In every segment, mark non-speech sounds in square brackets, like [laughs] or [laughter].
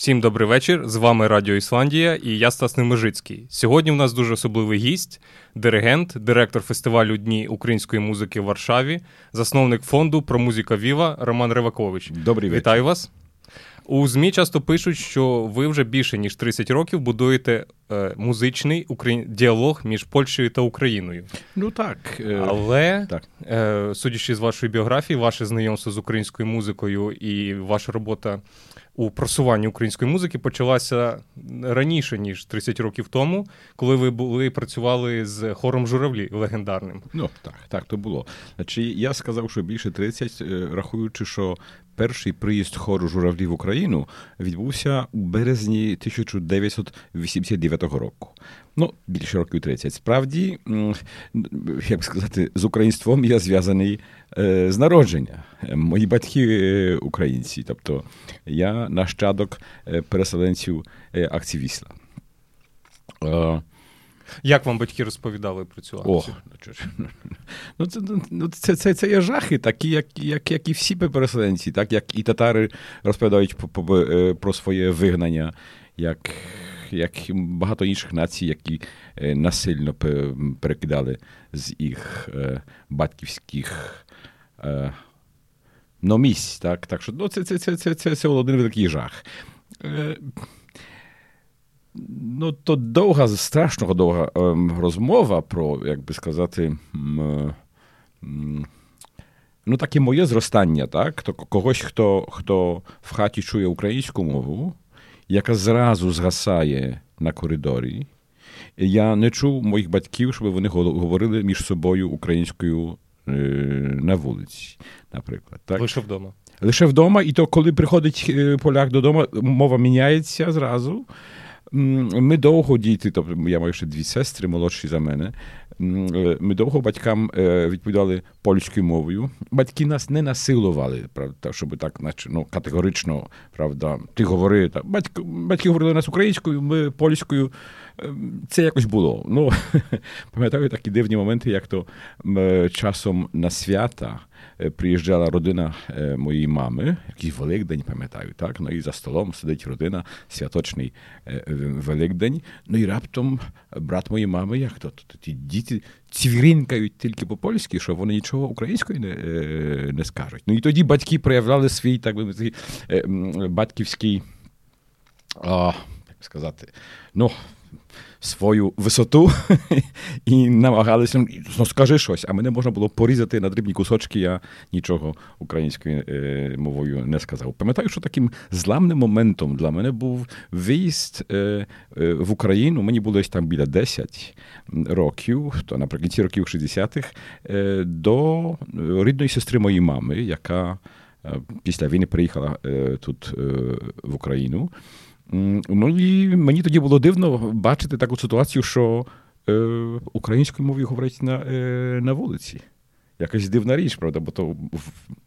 Всім добрий вечір. З вами Радіо Ісландія і я Стас Немежицький. Сьогодні у нас дуже особливий гість, диригент, директор фестивалю Дні української музики в Варшаві, засновник фонду про музика Віва Роман Ривакович. Добрий вечір. Вітаю вас. У ЗМІ часто пишуть, що ви вже більше ніж 30 років будуєте е, музичний украї... діалог між Польщею та Україною. Ну так. Е... Але, так. Е, судячи з вашої біографії, ваше знайомство з українською музикою і ваша робота у просуванні української музики почалася раніше, ніж 30 років тому, коли ви були працювали з хором журавлі легендарним. Ну так, так то було. Значить, я сказав, що більше 30, рахуючи, що перший приїзд хору журавлі в Україну відбувся у березні 1989 року. Ну, більше років 30. Справді, як сказати, з українством я зв'язаний з народження. Мої батьки українці, тобто я нащадок переселенців акції Вісла. Як вам батьки розповідали про цю акцію? О, [laughs] ну, це, ну, це, це, це є жахи, такі, як як, як і всі переселенці, так як і татари розповідають про своє вигнання, як як багато інших націй, які насильно перекидали з їх батьківських ну, місць. Так, так що ну, це, це, це, це, це, це один великий жах. Ну, то довга, страшно довга розмова про, як би сказати, ну, таке моє зростання, так? То когось, хто хто в хаті чує українську мову, яка зразу згасає на коридорі. Я не чув моїх батьків, щоб вони говорили між собою українською на вулиці, наприклад. Так? Лише вдома. Лише вдома, і то, коли приходить поляк додому, мова міняється зразу. Ми довго діти, тобто я маю ще дві сестри, молодші за мене. Ми довго батькам відповідали польською мовою. Батьки нас не насилували, правда, щоб так, ну, категорично, правда, ти говори. Так. Батьки, батьки говорили нас українською, ми польською. Це якось було. Ну, [laughs] Пам'ятаю такі дивні моменти, як то часом на свята. Приїжджала родина моєї мами, якийсь Великдень, пам'ятаю, так? Ну і за столом сидить родина, святочний Великдень. Ну і раптом брат моєї мами, як то ті діти цвірінкають тільки по-польськи, що вони нічого українською не не скажуть. Ну і тоді батьки проявляли свій, так би батьківський, а, як сказати, ну свою висоту [laughs] і намагалися, ну скажи щось, а мене можна було порізати на дрібні кусочки, я нічого українською е, мовою не сказав. Пам'ятаю, що таким зламним моментом для мене був виїзд е, е, в Україну. Мені було там біля 10 років, то наприкінці років 60-х, до рідної сестри моєї мами, яка після війни приїхала тут в Україну. Ну і мені тоді було дивно бачити таку ситуацію, що е, українською мовою говорять на е, на вулиці. Якась дивна річ, правда, бо то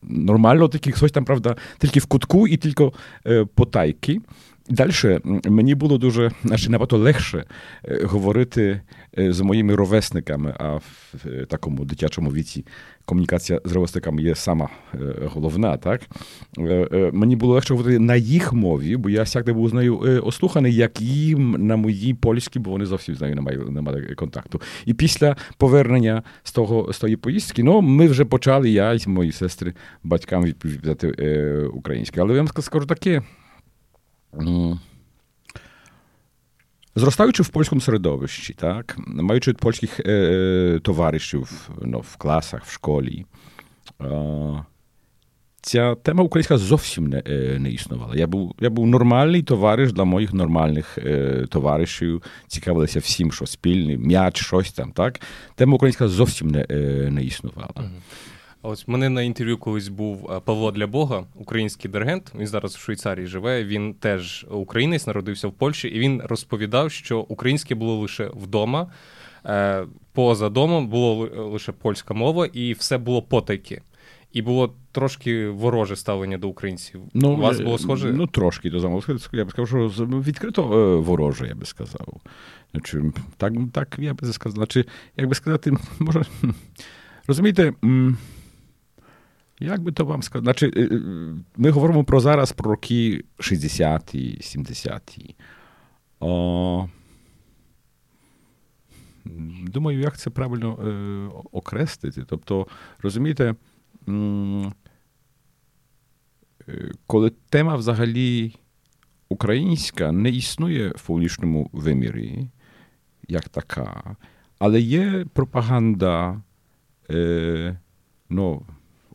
нормально тільки хтось там, правда, тільки в кутку і тільки е, потайки. Далі мені було дуже значить, набагато легше говорити з моїми ровесниками, а в такому дитячому віці комунікація з ровесниками є сама головна. так? Мені було легше говорити на їх мові, бо я всякде був з нею ослуханий, як їм на моїй польській, бо вони зовсім з нею не мали, не мали контакту. І після повернення з того з тої поїздки, ну, ми вже почали, я і мої сестри, батькам відповідати українською. Але я вам скажу таке. Зростаючи в польському середовищі, так, маючи польських е, товаришів ну, в класах, в школі, е, ця тема українська зовсім не не існувала. Я був я був нормальний товариш для моїх нормальних е, товаришів, цікавилися всім, що спільне, м'яч, щось там. так. Тема українська зовсім не не існувала. Ось мене на інтерв'ю колись був е, Павло для Бога, український диригент. Він зараз в Швейцарії живе. Він теж українець, народився в Польщі, і він розповідав, що українське було лише вдома. Е, поза домом було лише польська мова, і все було потайки. І було трошки вороже ставлення до українців. Ну, У вас було схоже? Ну, трошки до замову. Я б сказав, що відкрито вороже, я би сказав. Значить, так, так я би сказав. Значить, як би сказати, може, [laughs] розумієте. Як би то вам сказати? Значить, ми говоримо про зараз про роки 60-ті, 70-ті. О, Думаю, як це правильно е, окреслити. Тобто, розумієте, м, коли тема взагалі українська не існує в публічному вимірі, як така, але є пропаганда е, ну,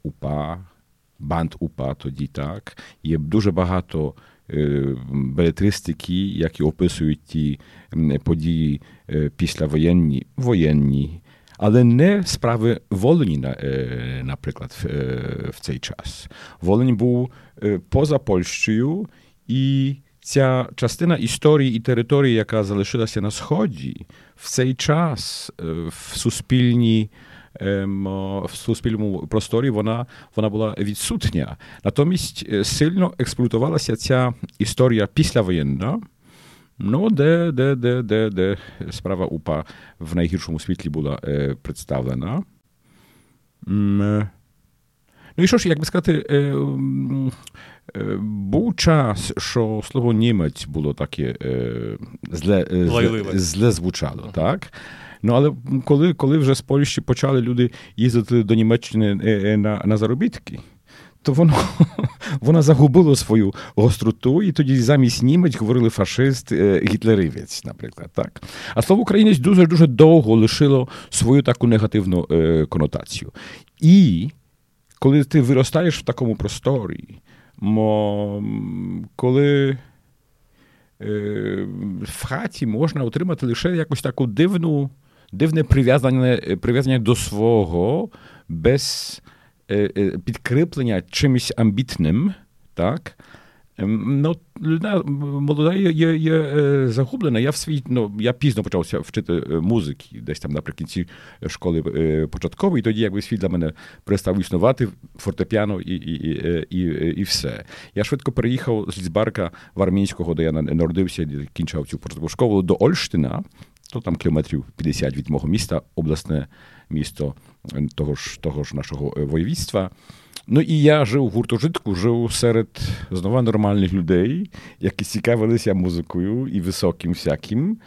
УПА, банд УПА тоді так. Є дуже багато белетристики, які описують ті події післявоєнні, воєнні. Але не справи Волині, наприклад, в, цей час. Волинь був поза Польщею, і ця частина історії і території, яка залишилася на Сході, в цей час в суспільній в суспільному просторі вона вона була відсутня. Натомість сильно експлуатувалася ця історія післявоєнна, ну, де де, де, де, де справа УПА в найгіршому світлі була представлена. Ну і що ж, як би сказати, був час, що слово німець було таке зле зле, зле звучало, так? Ну, але коли коли вже з Польщі почали люди їздити до Німеччини на на заробітки, то воно [laughs] воно загубило свою гостроту, і тоді замість німець говорили фашист, гітлерівець, наприклад. так. А слово українець дуже-дуже довго лишило свою таку негативну е, конотацію. І коли ти виростаєш в такому просторі, мо, коли е, в хаті можна отримати лише якусь таку дивну дивне прив'язання прив'язання до свого без підкріплення чимось амбітним, так? Ну, людина молода є, є, є загублена. Я в свій, ну, я пізно почався вчити музики, десь там наприкінці школи початкової, тоді якби світ для мене перестав існувати фортепіано і і, і, і, все. Я швидко переїхав з Ліцбарка в Армійського, де я народився, і кінчав цю початкову школу, до Ольштина то там кілометрів 50 від мого міста, обласне місто того ж того ж нашого воєвідства. Ну і я жив в гуртожитку, жив серед знову нормальних людей, які цікавилися музикою і високим всяким.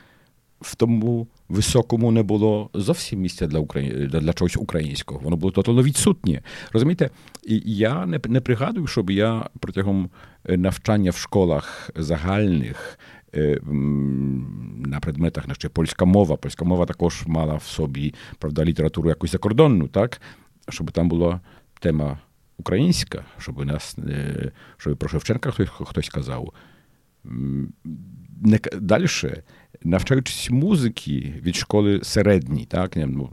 В тому високому не було зовсім місця для Украї... для чогось українського. Воно було тотально відсутнє. Розумієте, і я не не пригадую, щоб я протягом навчання в школах загальних на предметах, ще польська мова. Польська мова також мала в собі правда, літературу якусь закордонну, так? щоб там була тема українська, щоб нас, щоб про Шевченка хтось, хтось казав. Далі, навчаючись музики від школи середньої, так, ну,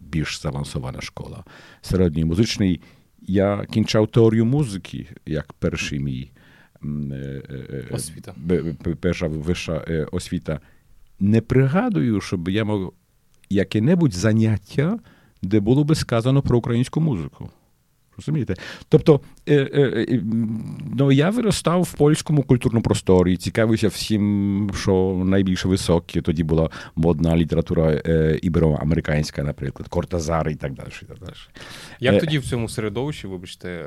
більш завансована школа, середньої музичної, я кінчав теорію музики як перший мій освіта. перша вища освіта. Не пригадую, щоб я мав яке-небудь заняття, де було би сказано про українську музику. Розумієте? Тобто е, е, ну, я виростав в польському культурному просторі, цікавився всім, що найбільш високе. Тоді була модна література е, ібероамериканська, наприклад, Кортазар і так далі. І так далі. Як тоді в цьому середовищі, вибачте,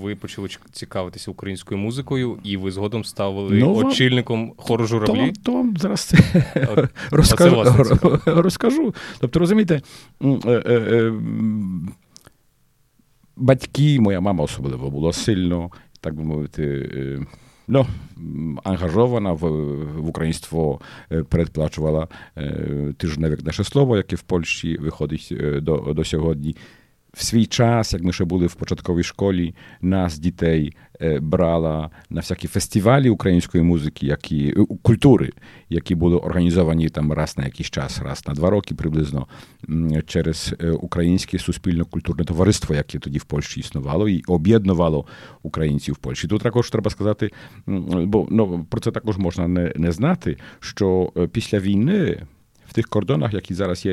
ви почали цікавитися українською музикою, і ви згодом ставили ну, очільником хору журавлі? То, то зараз це [laughs] розкажу. розкажу. Тобто, розумієте, батьки, моя мама особливо була сильно, так би мовити, ну, ангажована в, в українство, передплачувала тижневик наше слово, яке в Польщі виходить до, до сьогодні в свій час, як ми ще були в початковій школі, нас, дітей, брала на всякі фестивалі української музики, які культури, які були організовані там раз на якийсь час, раз на два роки приблизно через Українське суспільно-культурне товариство, яке тоді в Польщі існувало, і об'єднувало українців в Польщі. Тут також треба сказати, бо ну, про це також можна не, знати, що після війни в тих кордонах, які зараз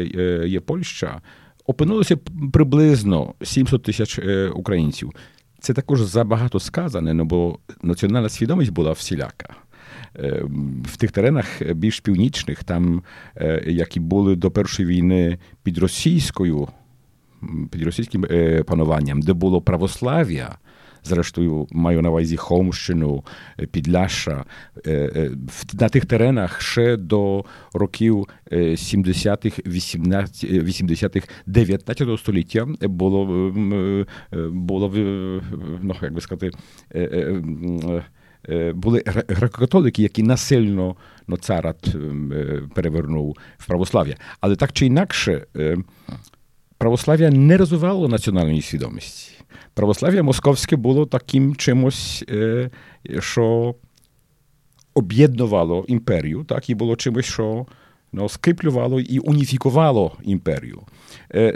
є Польща опинилося приблизно 700 тисяч українців. Це також забагато сказане, ну бо національна свідомість була всіляка. В тих теренах більш північних, там, які були до першої війни під російською під російським пануванням, де було православ'я, Zresztą mają na uwadze Холмщину, Підляшша. На тих теренах ще до років 70-х, 80-х, 19 століття було, було ну, як би сказати, були греко-католики, які насильно ну, царат перевернув в православ'я. Але так чи інакше, православ'я не розвивало національної свідомості. Православ'я московське було таким чимось, що об'єднувало імперію, так, і було чимось, що no, скріплювало і уніфікувало імперію.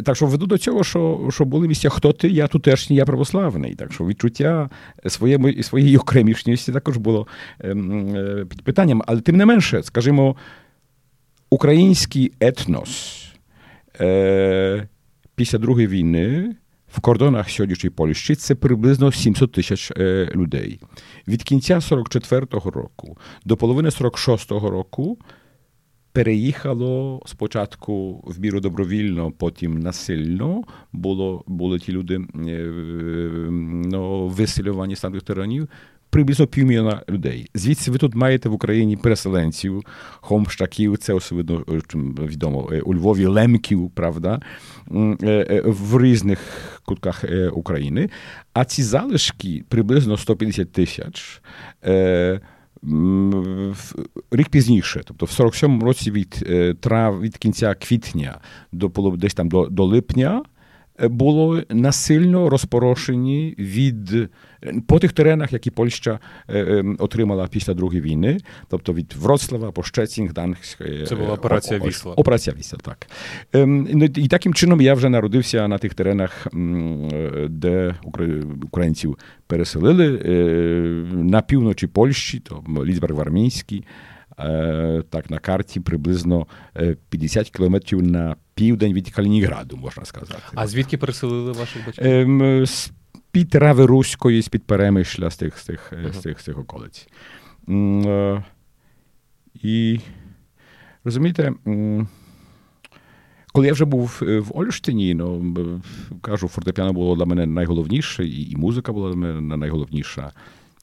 Так що веду до цього, що що були місця, хто ти, я тутешній, я православний. Так що відчуття своєї, своєї окремішності також було під питанням. Але тим не менше, скажімо, український етнос е, після Другої війни в кордонах сьогоднішньої Польщі це приблизно 700 тисяч е, людей. Від кінця 44-го року до половини 46-го року переїхало спочатку в міру добровільно, потім насильно. Було, були ті люди е, ну, виселювані з тих теранів приблизно півмільйона людей. Звідси ви тут маєте в Україні переселенців, хомштаків, це особливо відомо у Львові, лемків, правда, в різних кутках України. А ці залишки приблизно 150 тисяч. Рік пізніше, тобто в 47-му році від трав від кінця квітня до десь там до, до липня, було насильно розпорошені від по тих теренах, які Польща отримала після Другої війни, тобто від Вроцлава по Щецінг, Данськ. Це була операція Вісла. Операція Вісла, так. І таким чином я вже народився на тих теренах, де українців переселили на півночі Польщі, то Лізберг Вармійський. Так, на карті приблизно 50 кілометрів на південь від Калініграду, можна сказати. А звідки переселили ваших батьків? З-під Рави Руської, з-під Перемишля, з тих, з тих, uh-huh. з тих, з тих околиць. І розумієте, коли я вже був в Ольштині, ну, кажу, фортепіано було для мене найголовніше, і музика була для мене найголовніша.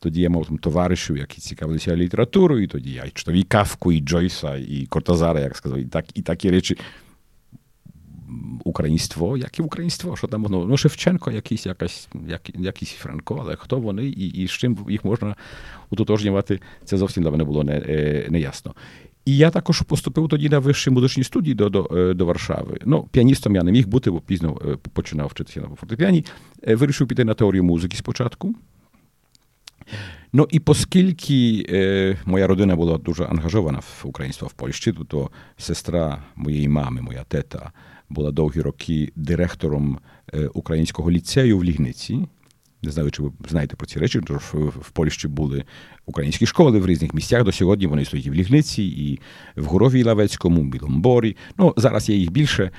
Тоді я мав там товаришів, які цікавилися літературою, і тоді я читав і Кавку, і Джойса, і Кортазара, як сказав, і так, і такі речі. Українство, як і українство, що там воно, ну, Шевченко, якийсь, якась, як, якийсь Франко, але хто вони і і з чим їх можна утотожнювати, це зовсім для мене було не, не. І я також поступив тоді на вищі музичні студії до до, до Варшави. Ну, піаністом я не міг бути, бо пізно починав вчитися на фортепіані. Вирішив піти на теорію музики спочатку. No i poskільки e, moja rodzina była dużo angażowana w ukraiństwo w Polsce, to, to sestra mojej mamy, moja teta, była długie roki dyrektorem e, ukraińskiego liceju w Lichnicy. Не знаю, чи ви знаєте про ці речі, тому що в Польщі були українські школи в різних місцях. До сьогодні вони стоять і в Лігниці, і в Горові Лавецькому, в Біломборі. Ну, зараз є їх більше.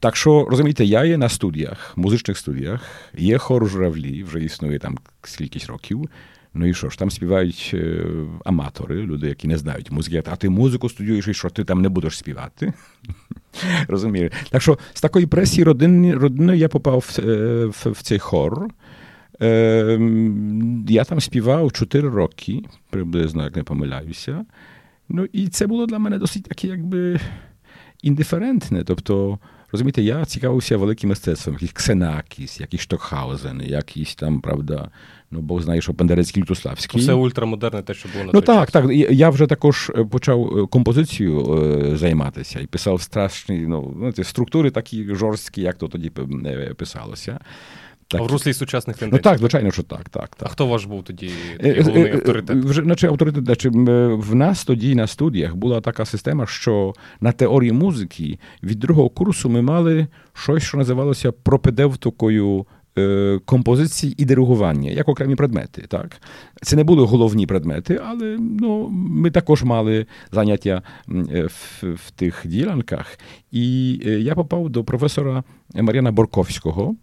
Так що, розумієте, я є на студіях, музичних студіях, є хор журавлі, вже існує там скількись років. Ну і що ж, там співають е, аматори, люди, які не знають музики. А ти музику студіюєш, і що ти там не будеш співати? [laughs] Розумієш? Так що з такої пресії родини, родини я попав в, в, в цей хор. Е, я там співав 4 роки, приблизно, як не помиляюся. Ну і це було для мене досить таке, якби індиферентне. Тобто. Розумієте, я цікавився великим мистецтвом, якийсь Ксенакіс, якийсь Штокхаузен, якийсь там, правда, ну, Бог знає, що Бандерецький Лютославський. Все ультрамодерне, те, що було на Ну той так, час. так. Я вже також почав композицію е, займатися і писав страшні ну, знаєте, структури такі жорсткі, як то тоді писалося. Так. А в руслі сучасних тенденцій? Ну так, звичайно, що так. так, так. А хто ваш був тоді головний авторитет? Вже, значить, авторитет, значить, в нас тоді на студіях була така система, що на теорії музики від другого курсу ми мали щось, що називалося пропедевтикою композиції і диригування, як окремі предмети. Так? Це не були головні предмети, але ну, ми також мали заняття в, в тих ділянках. І я попав до професора Мар'яна Борковського.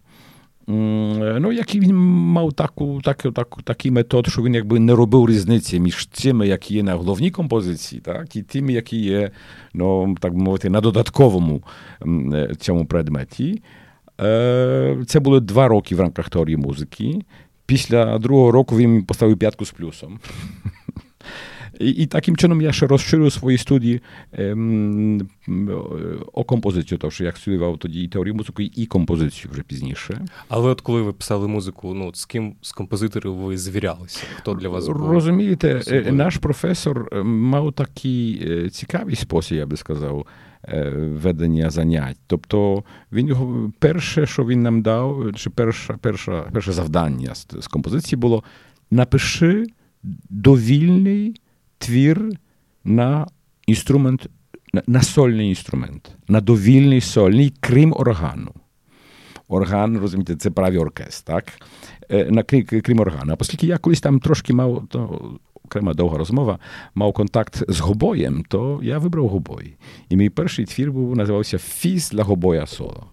Ну, який він мав таку, таку, таку, такий метод, що він якби не робив різниці між тими, які є на головній композиції, так, і тими, які є, ну, так би мовити, на додатковому цьому предметі. Це були два роки в рамках теорії музики. Після другого року він поставив п'ятку з плюсом. I, I, takim czynem ja się rozszerzył swoje studie um, o композицію, тому що я студував тоді і теорію музики, і композицію вже пізніше. Але от коли ви писали музику, ну з ким з композиторів ви звірялися? Хто для вас був? Розумієте, наш професор мав такий цікавий спосіб, я би сказав, ведення занять. Тобто він його перше, що він нам дав, чи перше, перше, перше завдання з, з композиції було напиши довільний твір на інструмент, на сольний інструмент, на довільний сольний, крім органу. Орган, розумієте, це правий оркестр, так? На, крім, крім органу. А оскільки я колись там трошки мав, то окрема довга розмова, мав контакт з гобоєм, то я вибрав гобой. І мій перший твір був, називався Фіз для гобоя соло.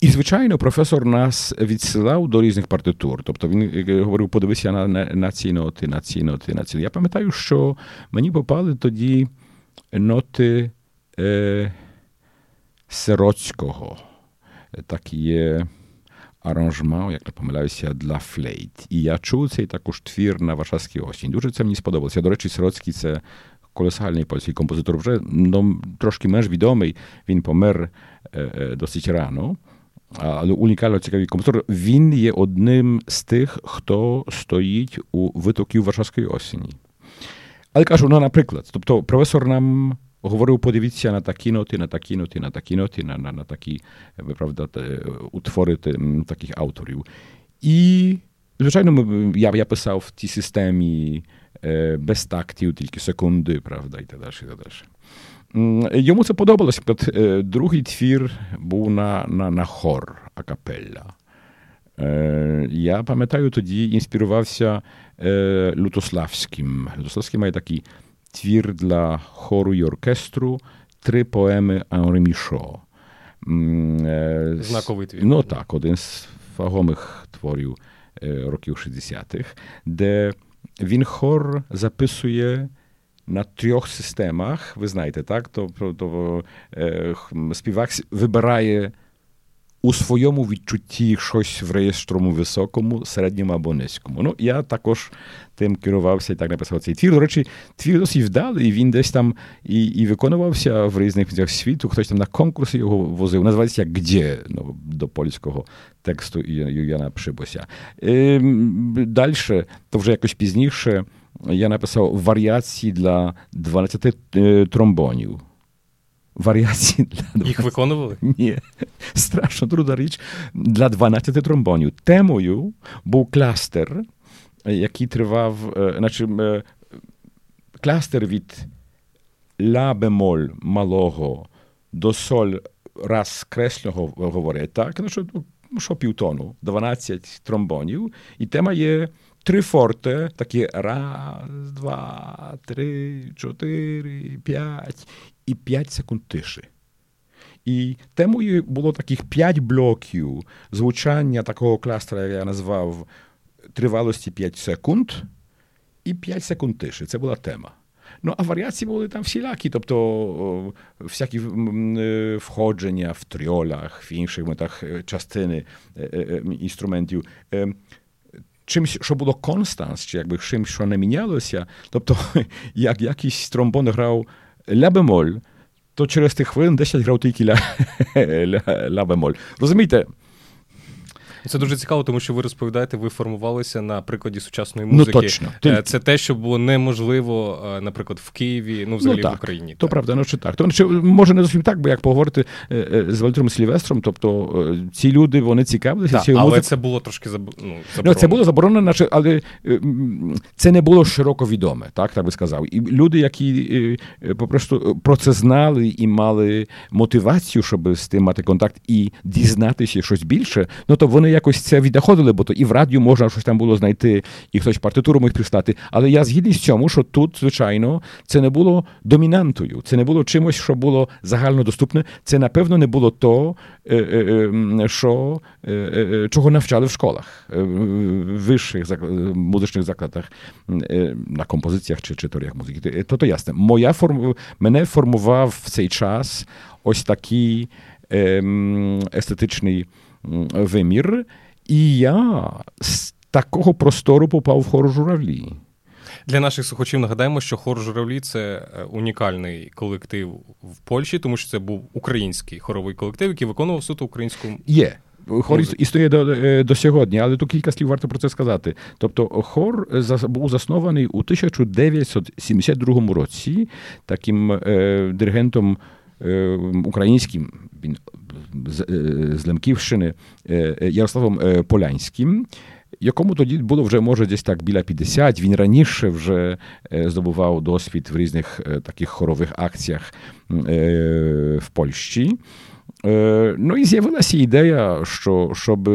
І, звичайно, професор нас відсилав до різних партитур. Тобто він говорив, подивися на, на, на ці ноти, на ці ноти, на ці. Я пам'ятаю, що мені попали тоді ноти е, Сероцького. Так є аранжмент, як не помиляюся, для флейт. І я чув цей також твір на Варшавській осінь. Дуже це мені сподобалося. До речі, Сероцький це колосальний польський композитор. Вже ну, трошки менш відомий. Він помер е, е, досить рано унікально цікавий композитор. Він є одним з тих, хто стоїть у витоків Варшавської осені. Але кажу, ну, наприклад, тобто професор нам говорив, подивіться на такі ноти, на такі ноти, на такі ноти, на, на, на такі, правда, утвори таких авторів. І, звичайно, я, я писав в тій системі без тактів, тільки секунди, правда, і так далі. Йому це подобалося. Другий твір був на на, на хор акапелля. Я пам'ятаю, тоді інспірувався Лютославським. Лютославський має такий твір для хору і оркестру, три поеми Анри Мішо. Знаковий твір. Ну так, один з вагомих творів років 60-х, де він хор записує на трьох системах, ви знаєте, так? То, то е, співак вибирає у своєму відчутті щось в реєстрому високому, середньому або низькому. Ну, я також тим керувався і так написав цей твір. До речі, твір досить вдалий, і він десь там і і виконувався в різних місцях світу. Хтось там на конкурсі його возив. Називається «Где?» ну, до польського тексту Юліана Прибося. Е, Далі, то вже якось пізніше я написав варіації для 12 тромбонів. Варіації для 12... Їх виконували? Ні. Страшно трудна річ. Для 12 тромбонів. Темою був клястер, який тривав, значить, клястер від ла бемоль малого до соль раз креслього говорить, так? Ну, що, що півтону, 12 тромбонів. І тема є три форте, такі раз, два, три, чотири, п'ять і п'ять секунд тиші. І темою було таких п'ять блоків звучання такого кластера, як я назвав тривалості 5 секунд, і 5 секунд тиші. Це була тема. Ну, а варіації були там всілякі, тобто всякі входження в трьолях, в інших метах частини інструментів чимось, що було констанс, чи якби чимсь, що не мінялося. Тобто, як якийсь тромбон грав ля-бемоль, то через тих хвилин 10 грав тільки ля-бемоль. Розумієте? Це дуже цікаво, тому що ви розповідаєте, ви формувалися на прикладі сучасної музики. Ну, точно. Ти... Це те, що було неможливо, наприклад, в Києві, ну взагалі ну, так, в Україні. То так. правда, ну чи так. То чи, може не зовсім так, бо як поговорити з Валером Сільвестром, тобто ці люди вони цікавилися. Так, Але музик... це було трошки заб... ну, заборонено. Ну, це було заборонено, але це не було широко відоме, так так би сказав. І люди, які попросту про це знали і мали мотивацію, щоб з тим мати контакт і дізнатися щось більше, ну то вони якось це віднаходили, бо то і в радіо можна щось там було знайти, і хтось партитуру міг прислати. Але я згідний з цьому, що тут, звичайно, це не було домінантою, це не було чимось, що було загальнодоступне. Це, напевно, не було то, е, е, що, чого навчали в школах, в вищих музичних закладах, на композиціях чи, чи теоріях музики. То то ясне. Моя форм... Мене формував в цей час ось такий естетичний вимір. І я з такого простору попав в хор журавлі. Для наших слухачів нагадаємо, що хор журавлі це е, унікальний колектив в Польщі, тому що це був український хоровий колектив, який виконував суто українську. Є. Хор існує до е, до сьогодні, але тут кілька слів варто про це сказати. Тобто, хор був заснований у 1972 році таким е, диригентом е, українським. Він з, з Лемківщини Ярославом Полянським, якому тоді було вже, може, десь так біля 50. Він раніше вже здобував досвід в різних таких хорових акціях в Польщі. Ну і з'явилася ідея, що щоб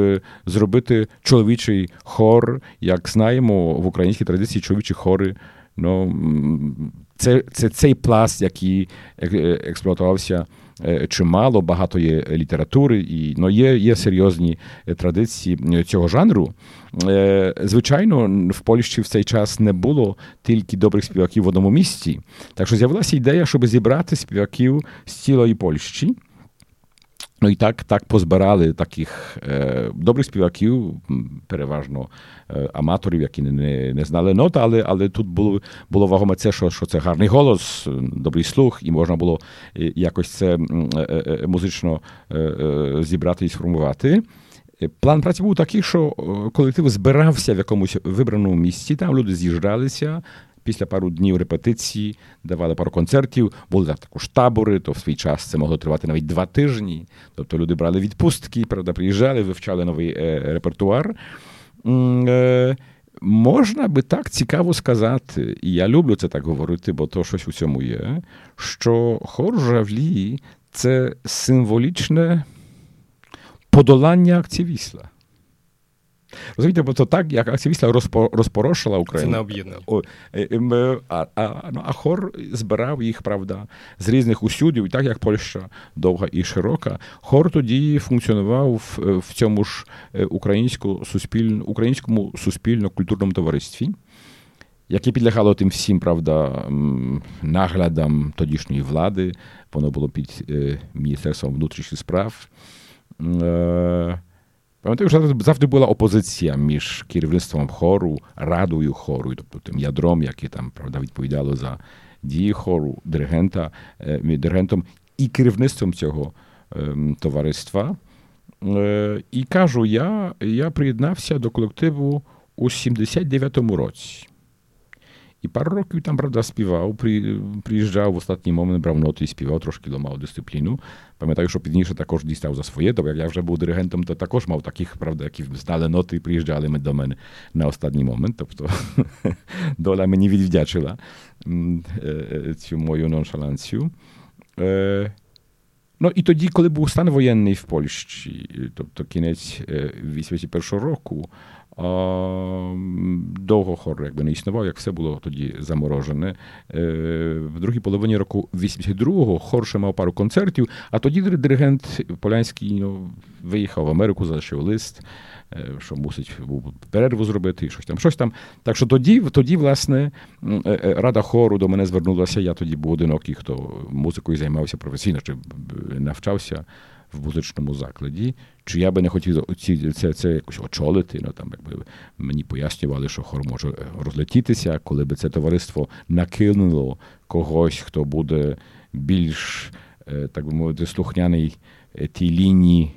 зробити чоловічий хор, як знаємо, в українській традиції чоловічі хори. Ну, це це цей пласт, який експлуатувався чимало, багато є літератури, і ну, є є серйозні традиції цього жанру. Звичайно, в Польщі в цей час не було тільки добрих співаків в одному місці. Так що з'явилася ідея, щоб зібрати співаків з цілої Польщі. No i tak, tak pozbierali takich e, dobrych śpiewaków, переважно e, аматорів, які не, не знали нот, але, але тут було, було вагоме це, що, що це гарний голос, добрий слух, і можна було якось це е, музично зібрати і сформувати. План праці був такий, що колектив збирався в якомусь вибраному місці, там люди з'їжджалися, Після пару днів репетиції давали пару концертів, були також табори, то в свій час це могло тривати навіть два тижні. Тобто люди брали відпустки, правда, приїжджали, вивчали новий е, репертуар. Е, Можна би так цікаво сказати, і я люблю це так говорити, бо то щось у цьому є, що хор жавлі це символічне подолання акції. Розумієте, бо то так, як активіста розпорошила Україну. Це не об'єднання. А, а, ну, а хор збирав їх, правда, з різних усюдів, і так як Польща довга і широка, хор тоді функціонував в, в цьому ж е, українсько суспільно, українському суспільно-культурному товаристві. Яке підлягало тим всім, правда, наглядам тодішньої влади, воно було під е, Міністерством внутрішніх справ. Е, Пам'ятаю, що była була опозиція між керівництвом хору, радою хору, тобто тим ядром, яке там правда відповідало за дії хору, диригента, диригентом і керівництвом цього товариства. І кажу, я я приєднався до колективу у 79-му році. І пару років там, правда, співав, приїжджав в останній момент, брав ноти і співав, трошки ламав дисципліну. Пам'ятаю, що пізніше також дістав за своє, то як я вже був диригентом, то також мав таких, правда, які знали ноти і приїжджали до мене на останній момент. Тобто доля мені відвдячила цю мою ноншаланцію. Ну і тоді, коли був стан воєнний в Польщі, тобто кінець 81 року, довго хор якби не існував, як все було тоді заморожене. В другій половині року 82-го хор ще мав пару концертів, а тоді диригент Полянський ну, виїхав в Америку, залишив лист, що мусить перерву зробити, щось там. щось там. Так що тоді, тоді, власне, рада хору до мене звернулася. Я тоді був одинокий, хто музикою займався професійно, чи навчався в музичному закладі, чи я би не хотів ці, це це якось очолити. Ну, там, якби Мені пояснювали, що хор може розлетітися, коли би це товариство накинуло когось, хто буде більш, так би мовити, слухняний тій лінії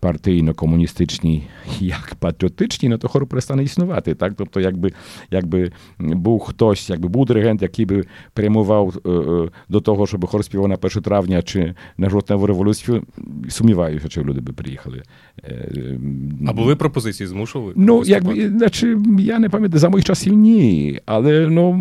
партійно-комуністичні, як патріотичні, ну то хор перестане існувати. Так? Тобто, якби якби був хтось, якби був диригент, який би прямував е, е, до того, щоб хор співав на 1 травня чи на жовтневу революцію, сумніваюся, чи люди би приїхали. Е, а були пропозиції, змушували? Ну, якби, значить, я не пам'ятаю, за моїх часів ні. Але ну,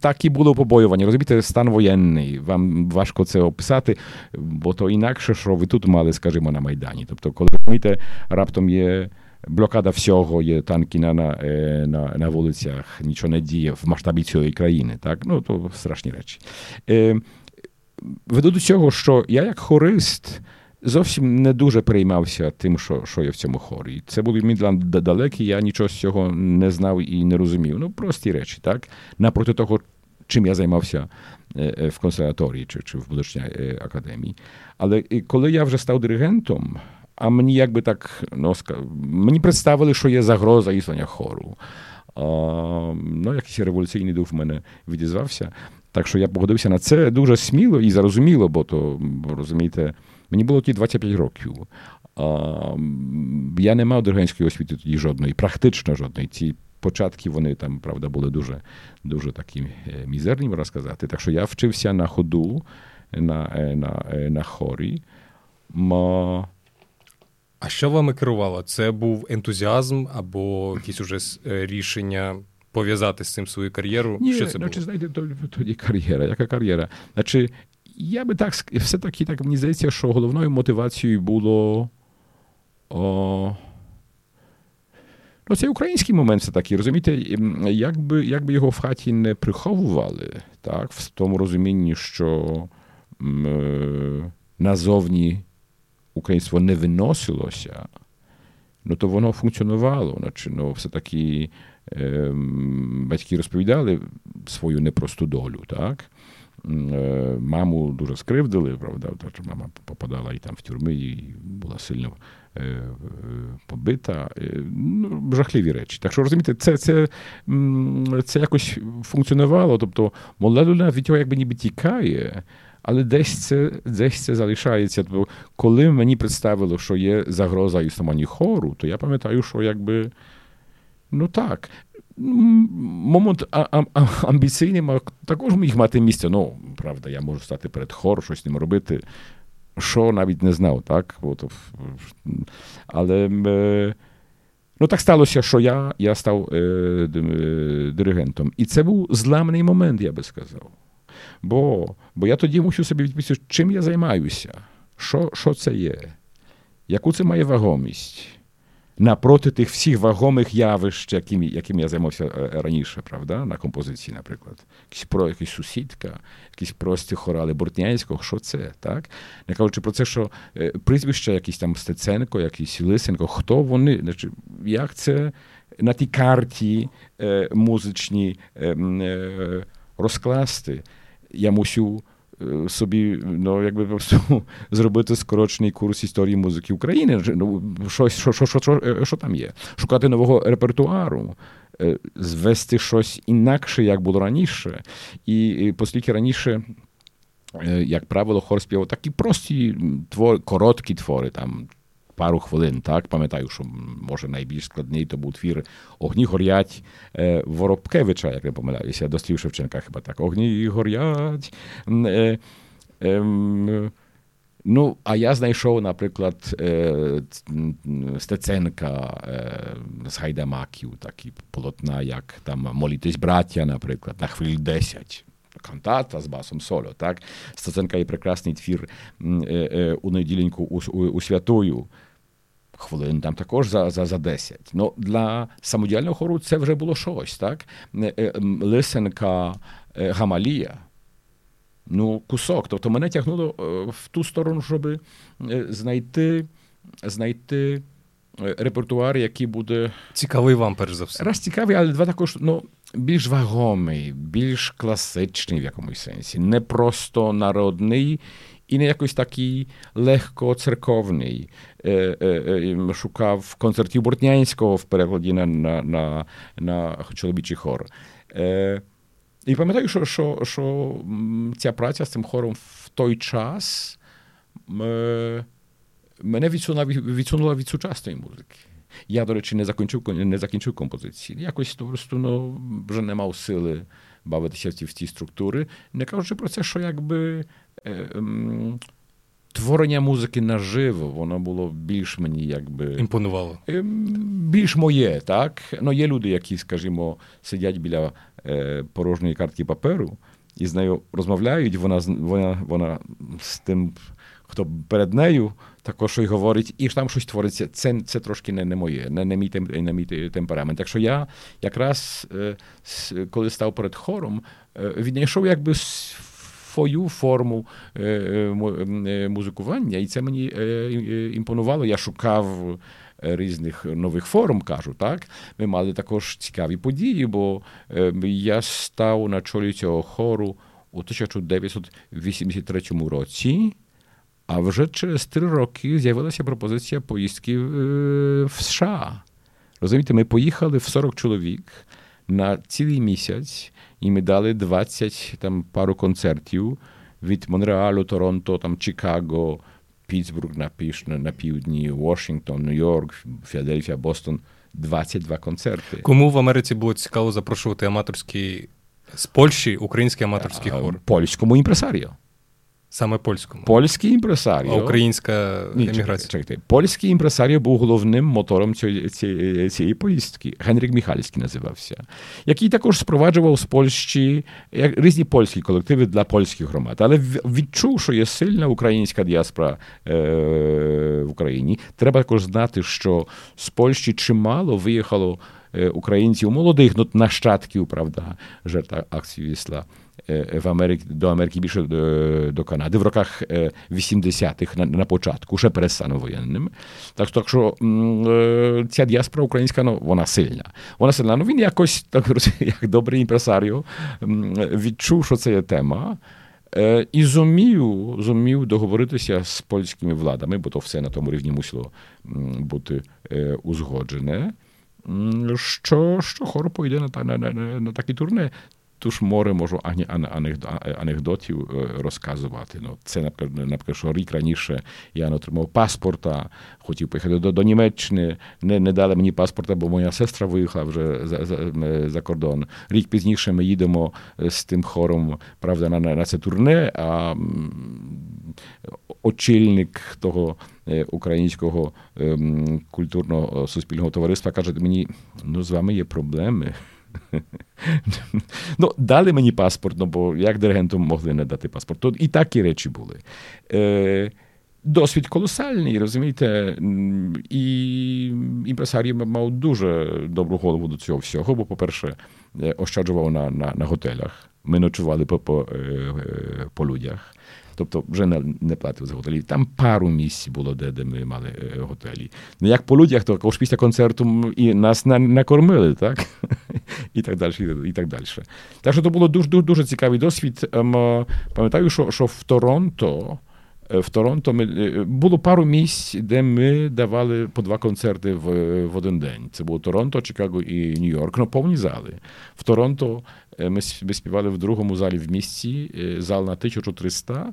так і було побоювання. Розумієте, стан воєнний. Вам важко це описати, бо то інакше, що ви тут мали, скажімо, на Майдані. Тобто, коли розумієте, раптом є блокада всього, є танки на на, на, вулицях, нічого не діє в масштабі цієї країни. Так? Ну, то страшні речі. Е, Веду до цього, що я як хорист. Зовсім не дуже переймався тим, що що є в цьому хорі. Це були мій далекі, я нічого з цього не знав і не розумів. Ну, прості речі, так? Напроти того, чим я займався в консерваторії чи чи в музичній академії. Але коли я вже став диригентом, а мені якби так ну, мені представили, що є загроза існування хору. А, ну, Якийсь революційний дух в мене відізвався. Так що я погодився на це дуже сміло і зрозуміло, бо то розумієте, мені було ті 25 років. А, Я не мав диригентської освіти тоді жодної, практично жодної. Ці початки вони там, правда, були дуже дуже такі мізерні, можна сказати. Так що я вчився на ходу на на, на хорі. Ма... А що вами керувало? Це був ентузіазм або якісь уже рішення пов'язати з цим свою кар'єру? Ні, що це значить, було? знаєте, тоді кар'єра. Яка кар'єра? Значить, я би так все-таки так мені здається, що головною мотивацією було. О, Ну, цей український момент все такий, розумієте, якби якби його в хаті не приховували, так, в тому розумінні, що м, назовні українство не виносилося, ну то воно функціонувало. Значи, ну, все-таки е, батьки розповідали свою непросту долю, так? Е, маму дуже скривдили, правда, мама попадала і там в тюрми, і була сильно е, побита. Ну, Жахливі речі. Так що розумієте, це це, це якось функціонувало. Тобто молода людина від цього якби ніби тікає, але десь це десь це залишається. Тобто, коли мені представило, що є загроза існування хору, то я пам'ятаю, що якби. Ну так, момент амбіційний також міг мати місце. Ну, правда, я можу стати перед хор, щось з ним робити, що навіть не знав, так? От, але ну, так сталося, що я я став е, диригентом. І це був зламаний момент, я би сказав. Бо бо я тоді мусив собі відповісти, чим я займаюся, що, що це є, яку це має вагомість напроти тих всіх вагомих явищ, яким яким я займався раніше, правда, на композиції, наприклад. Якісь про якась сусідка, якісь прості хорали Бортнянського, що це, так? Не кажучи про це, що прізвища, якісь там Стеценко, якісь Лисенко, хто вони, значить, як це на тій карті е, музичній е, е, розкласти. Я мусю собі ну, якби просто зробити скорочений курс історії музики України. Ну, щось, що, що, що, що, там є? Шукати нового репертуару. Звести щось інакше, як було раніше. І оскільки раніше, як правило, хор співав такі прості твори, короткі твори, там пару хвилин. Так пам'ятаю, що може найбільш складний то був твір Огні горять е, Воробкевича, як не помиляюся, до слів Шевченка, хіба так. Огні горять. Е, е, Ну, а я знайшов, наприклад, е, Стеценка е, з Гайдамаків, такі полотна, як там Молітись браття, наприклад, на хвиль 10. Кантата з басом соло. так? Стеценка є прекрасний твір у неділеньку у, у, у святою хвилин там також за за, за 10. Ну, Для самодіяльного хору це вже було щось. так? Е, е, Лисенка е, Гамалія. Ну, кусок. Тобто мене тягнуло в ту сторону, щоб знайти знайти репертуар, який буде. Цікавий вам, перш за все. Раз цікавий, але два також ну, більш вагомий, більш класичний в якомусь сенсі. Не просто народний і не якось такий легко церковний. Шукав концертів Бортнянського в перекладі на на, на, на чоловічий хор. І пам'ятаю, що що, що ця праця з цим хором в той час мене відсунула, відсунула від сучасної музики. Я, до речі, не закінчив не закінчив композиції. Якось просто ну, вже не мав сили бавитися в ці, в ці структури, не кажучи про це, що якби е, ем, творення музики наживо, воно було більш мені якби. Імпонувало. Е, більш моє, так? Ну, Є люди, які, скажімо, сидять біля е, порожньої картки паперу і з нею розмовляють, вона вона, вона з тим хто перед нею також і говорить, і там щось твориться. Це це трошки не не моє, не не мій не мій темперамент. Так що я якраз коли став перед хором, віднайшов якби свою форму музикування, і це мені імпонувало. Я шукав. Різних нових форм кажу, так ми мали також цікаві події, бо я став на чолі цього хору у 1983 році. А вже через три роки з'явилася пропозиція поїздки в США. Розумієте, ми поїхали в 40 чоловік на цілий місяць, і ми дали 20 там пару концертів від Монреалу, Торонто, там Чикаго, Пітсбург на на півдні, Вашингтон, Нью-Йорк, Філадельфія, Бостон. 22 концерти. Кому в Америці було цікаво запрошувати аматорські з Польщі український аматорський хор? Польському імпресаріо. Саме польському. Польський імпресаріо. А українська еміграція. Чекайте, Польський імпресаріо був головним мотором цієї, цієї, цієї поїздки. Генрік Міхальський називався, який також спроваджував з Польщі різні польські колективи для польських громад. Але відчув, що є сильна українська діаспора е, в Україні. Треба також знати, що з Польщі чимало виїхало українців молодих, ну, нащадків, правда, жертв акції Вісла. В Америці до Америки більше до, до Канади в роках 80-х на, на початку, ще перед станом воєнним. Так, так що ця діаспора українська, ну, вона сильна. Вона сильна. Ну він якось так як добрий імпресаріо відчув, що це є тема. І зумів зумів договоритися з польськими владами, бо то все на тому рівні мусило бути узгоджене. Що що хор пойде на на, на, на такі турне. Туж море можу ані анекдотів розказувати. Ну, Це, наприклад, що рік раніше я не отримав паспорта, хотів поїхати до, до Німеччини, не не дали мені паспорта, бо моя сестра виїхала вже за за, за кордон. Рік пізніше ми їдемо з тим хором правда, на, на це турне, а очільник того українського культурного суспільного товариства каже мені: ну, з вами є проблеми. [laughs] Ну, Дали мені паспорт, ну, бо як диригенту могли не дати паспорт. То І такі речі були. Е, Досвід колосальний, розумієте, і імпресарій мав дуже добру голову до цього всього, бо, по-перше, ощаджував на на, на готелях. Ми ночували по, по, по людях. Тобто вже не не платив за готелі. Там пару місць було, де де ми мали е, готелі. Ну як по людях, то також після концерту і нас накормили, так? [laughs] І так далі. і так далі. Так що це було дуже дуже, дуже цікавий досвід. Ем, пам'ятаю, що що в Торонто. Е, в Торонто ми е, було пару місць, де ми давали по два концерти в в один день. Це було Торонто, Чикаго і Нью-Йорк. Ну, повні зали. В Торонто ми співали в другому залі в місті, зал на 1300,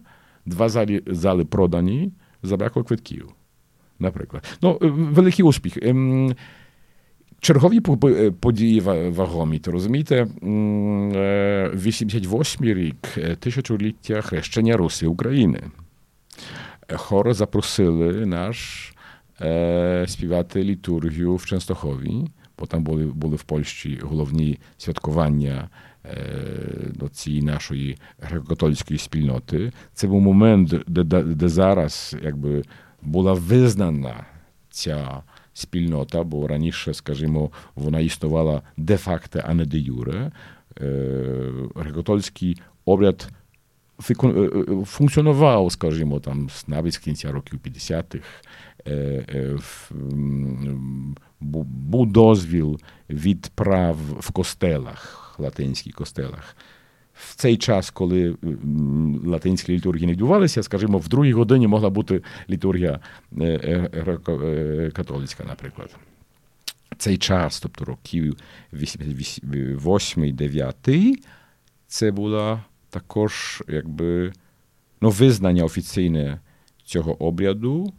два залі зали продані, забракло квитків. Наприклад. Ну, великий успіх. Чергові події вагомі, то розумієте, 88 рік тисячоліття хрещення Руси України. Хор запросили наш співати літургію в Częstochowi, бо там були були в Польщі головні святкування до цієї нашої греко-католицької спільноти. Це був момент, де, де, зараз якби була визнана ця спільнота, бо раніше, скажімо, вона існувала де-факто, а не де юре. Греко-католицький обряд функціонував, скажімо, там навіть з кінця років 50-х. Був дозвіл від прав в костелах латинських костелах. В цей час, коли латинські літургії не відбувалися, скажімо, в другій годині могла бути літургія католицька, наприклад. Цей час, тобто років 8-9, це було також якби ну, визнання офіційне цього обряду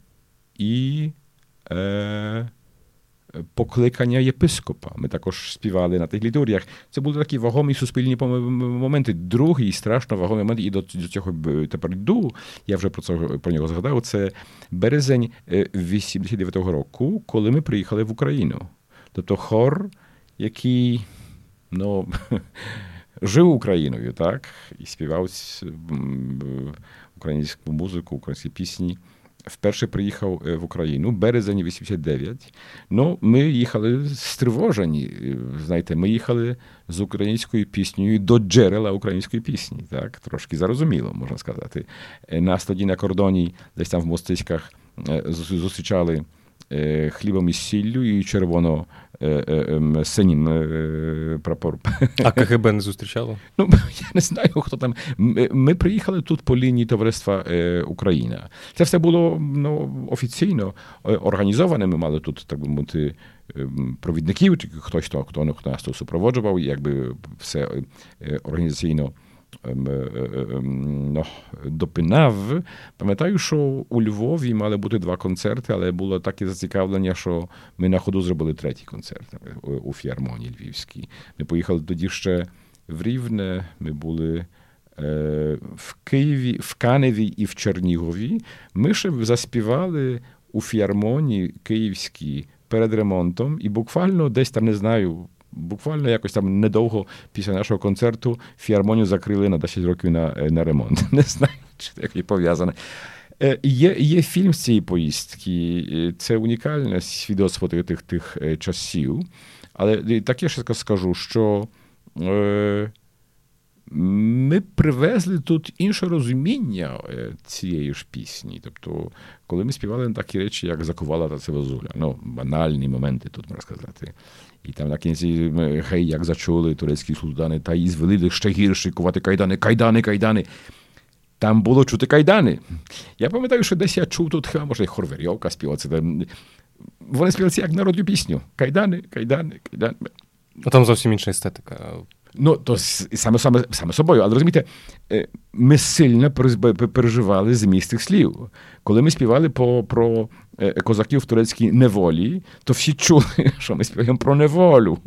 і е, покликання єпископа. Ми також співали на тих літуріях. Це були такі вагомі суспільні моменти. Другий страшно вагомий момент, і до цього тепер йду. Я вже про це про нього згадав. Це березень 89-го року, коли ми приїхали в Україну. Тобто хор, який ну, жив Україною, так, і співав українську музику, українські пісні. Вперше приїхав в Україну, березень 89. Ну, ми їхали стривожені. Знаєте, ми їхали з українською піснею до джерела української пісні. Так, трошки зарозуміло, можна сказати. Нас тоді на кордоні, десь там в Мостиськах, зустрічали хлібом із сіллю і червоно синім прапор. А КГБ не зустрічало? [laughs] Ну, я не знаю, хто там. Ми приїхали тут по лінії товариства Україна. Це все було ну, офіційно організоване. Ми мали тут, так би мовити, провідників, чи хтось, хто, хто нас тут супроводжував, якби все організаційно no, допинав. Пам'ятаю, що у Львові мали бути два концерти, але було таке зацікавлення, що ми на ходу зробили третій концерт у філармонії Львівській. Ми поїхали тоді ще в Рівне, ми були. В Києві, в Каневі і в Чернігові ми ще заспівали у філармонії київській перед ремонтом, і буквально десь там не знаю, Буквально якось там недовго після нашого концерту філармонію закрили на 10 років на на ремонт. [laughs] Не знаю, чи таке пов'язане. Є є фільм з цієї поїздки, це унікальне свідоцтво тих тих часів. Але так я ще скажу, що е, ми привезли тут інше розуміння цієї ж пісні. Тобто, коли ми співали такі речі, як Закувала та Цивозуля, ну, банальні моменти тут можна сказати. І там на кінці гей, як зачули турецькі султани, та і звели ще гірше кувати кайдани, кайдани, кайдани. Там було чути кайдани. Я пам'ятаю, що десь я чув тут, може, Хорверйовка співала. це. Вони співали як народну пісню. Кайдани, кайдани, кайдани. А там зовсім інша естетика. Ну, то саме саме, саме собою, але розумієте, ми сильно переживали зміст тих слів. Коли ми співали по, про козаків в турецькій неволі, то всі чули, [laughs] що ми співаємо про неволю.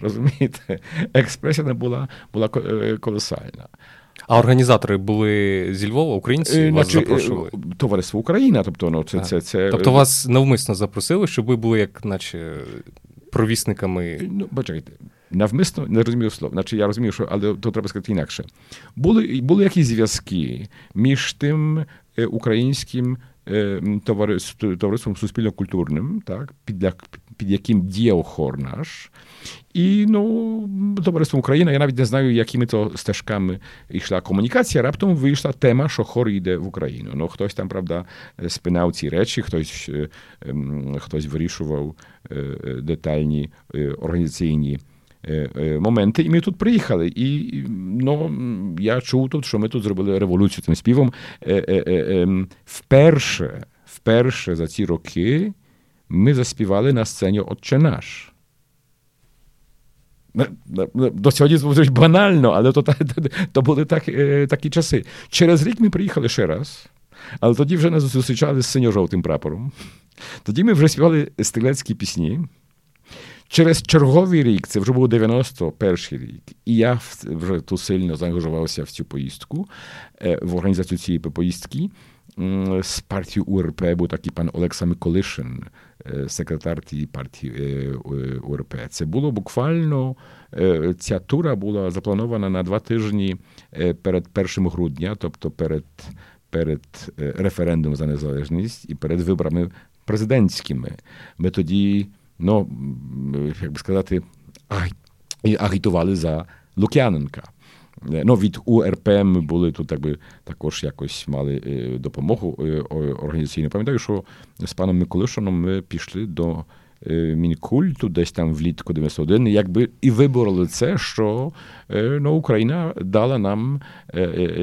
Розумієте? Експресія була була колосальна. А організатори були зі Львова, українці вас Наче, запрошували? Товариство Україна. Тобто, ну, це, це, це... тобто вас навмисно запросили, щоб ви були як наче провісниками. Ну, бачайте, навмисно не розумію слов. Значить, я розумію, що але то треба сказати інакше. Були були якісь зв'язки між тим українським товариством суспільно-культурним, так, під, під яким діяв хор наш. І ну, товариством Україна, я навіть не знаю, якими то стежками йшла комунікація. Раптом вийшла тема, що хор йде в Україну. Ну, хтось там, правда, спинав ці речі, хтось хтось вирішував детальні організаційні моменти. І ми тут приїхали. І ну, я чув тут, що ми тут зробили революцію цим співом. Вперше, вперше за ці роки ми заспівали на сцені Отче наш. До сьогодні звучить банально, але то, [laughs] то були так, такі часи. Через рік ми приїхали ще раз, але тоді вже нас зустрічали з синьо-жовтим прапором. Тоді ми вже співали стрілецькі пісні. Через черговий рік, це вже був 91 рік, і я вже тут сильно заангажувався в цю поїздку, в організацію цієї поїздки. З партії УРП був такий пан Олекса Миколишин, секретар тієї партії УРП. Це було буквально ця тура була запланована на два тижні перед 1 грудня, тобто перед перед референдумом за незалежність і перед виборами президентськими. Ми тоді ну, як би сказати, агітували за Лук'яненка. Ну, Від УРП ми були тут, так би, також якось мали допомогу організаційну. Пам'ятаю, що з паном Миколишином ми пішли до Мінкульту, десь там влітку 91, якби і вибороли це, що ну, Україна дала нам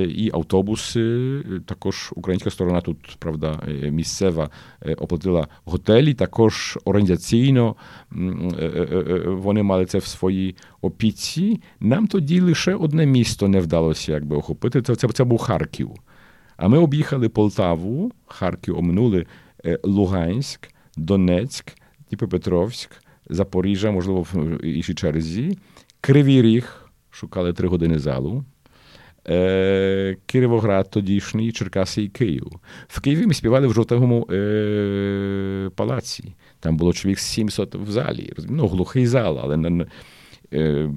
і автобуси, також українська сторона тут, правда, місцева оплатила готелі, також організаційно вони мали це в своїй опіці. Нам тоді лише одне місто не вдалося якби охопити. Це, це, це був Харків. А ми об'їхали Полтаву, Харків оминули Луганськ, Донецьк. Дніпропетровськ, Запоріжжя, можливо, в іншій черзі, Кривий Ріг, шукали три години залу. Е, Києвоград тодішній, Черкаси і Київ. В Києві ми співали в жовтому е, палаці. Там було чоловік 700 в залі. Ну, глухий зал, але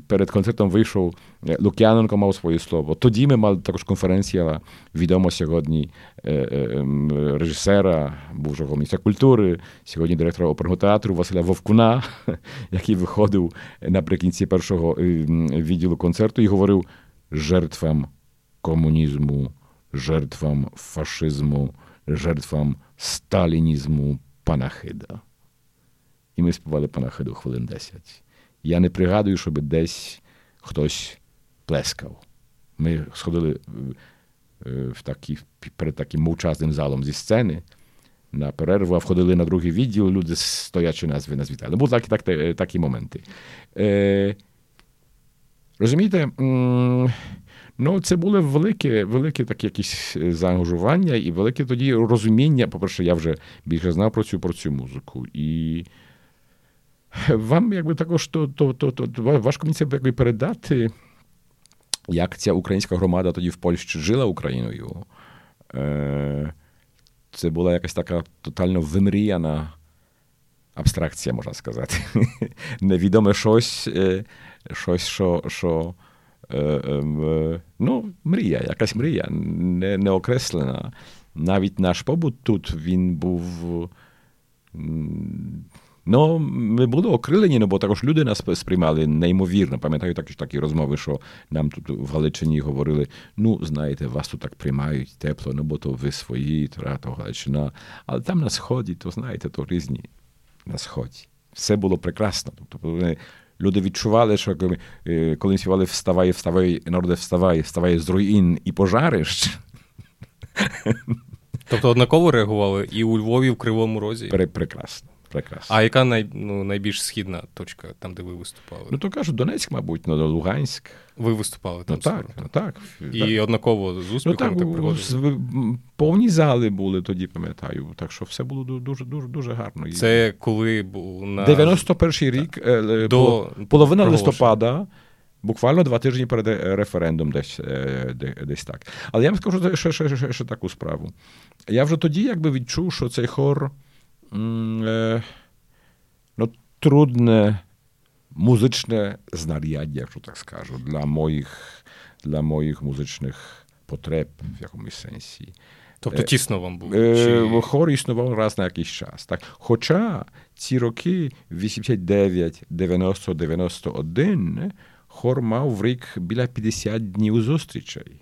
перед концертом вийшов Лук'яненко, мав своє слово. Тоді ми мали також конференція відомо сьогодні режисера, бувшого міністра культури, сьогодні директора оперного театру Василя Вовкуна, [laughs] який виходив наприкінці першого відділу концерту і говорив жертвам комунізму, жертвам фашизму, жертвам сталінізму панахида. І ми співали панахиду хвилин 10. Я не пригадую, щоб десь хтось плескав. Ми сходили в такі, перед таким мовчазним залом зі сцени на перерву, а входили на другий відділ, люди стоячи нас нас вітали. Були такі, так, такі моменти. Е, Розумієте? Ну, це було велике, велике таке якісь заангажування і велике тоді розуміння. По-перше, я вже більше знав про цю про цю музику. І вам якби також то, то, то, то важко мені це якби передати, як ця українська громада тоді в Польщі жила Україною. Це була якась така тотально вимріяна абстракція, можна сказати. [laughs] Невідоме щось, щось, що. що ну, мрія, якась мрія, не, неокреслена. Навіть наш побут тут він був. Ну, ми були окрилені, ну, бо також люди нас сприймали неймовірно. Пам'ятаю також такі розмови, що нам тут в Галичині говорили: ну, знаєте, вас тут так приймають тепло, ну бо то ви свої, то Галичина. Але там на сході, то знаєте, то різні на сході. Все було прекрасно. Тобто Люди відчували, що коли, коли співали Вставай, вставай, народе, вставай, вставай з руїн і пожариш. Тобто однаково реагували і у Львові, і в Кривому Розі? Прекрасно. Прекрасно. А яка най, ну, найбільш східна точка, там, де ви виступали? Ну, то кажуть, Донецьк, мабуть, ну, Луганськ. Ви виступали там? Ну, так, ну, так. І так. однаково з успіхом ну, так, Повні зали були тоді, пам'ятаю. Так що все було дуже дуже дуже гарно. Це коли був на 91-й рік, е, До половина листопада. Буквально два тижні перед референдум, десь е, десь так. Але я вам скажу ще, ще, ще, ще таку справу. Я вже тоді якби відчув, що цей хор е, ну, трудне muzyczne znariadnie, якщо так скажу, для моїх для моїх музичних потреб в якомусь сенсі. Тобто тісно вам було? Чи... Хор існував раз на якийсь час. Так. Хоча ці роки 89, 90, 91 хор мав в рік біля 50 днів зустрічей.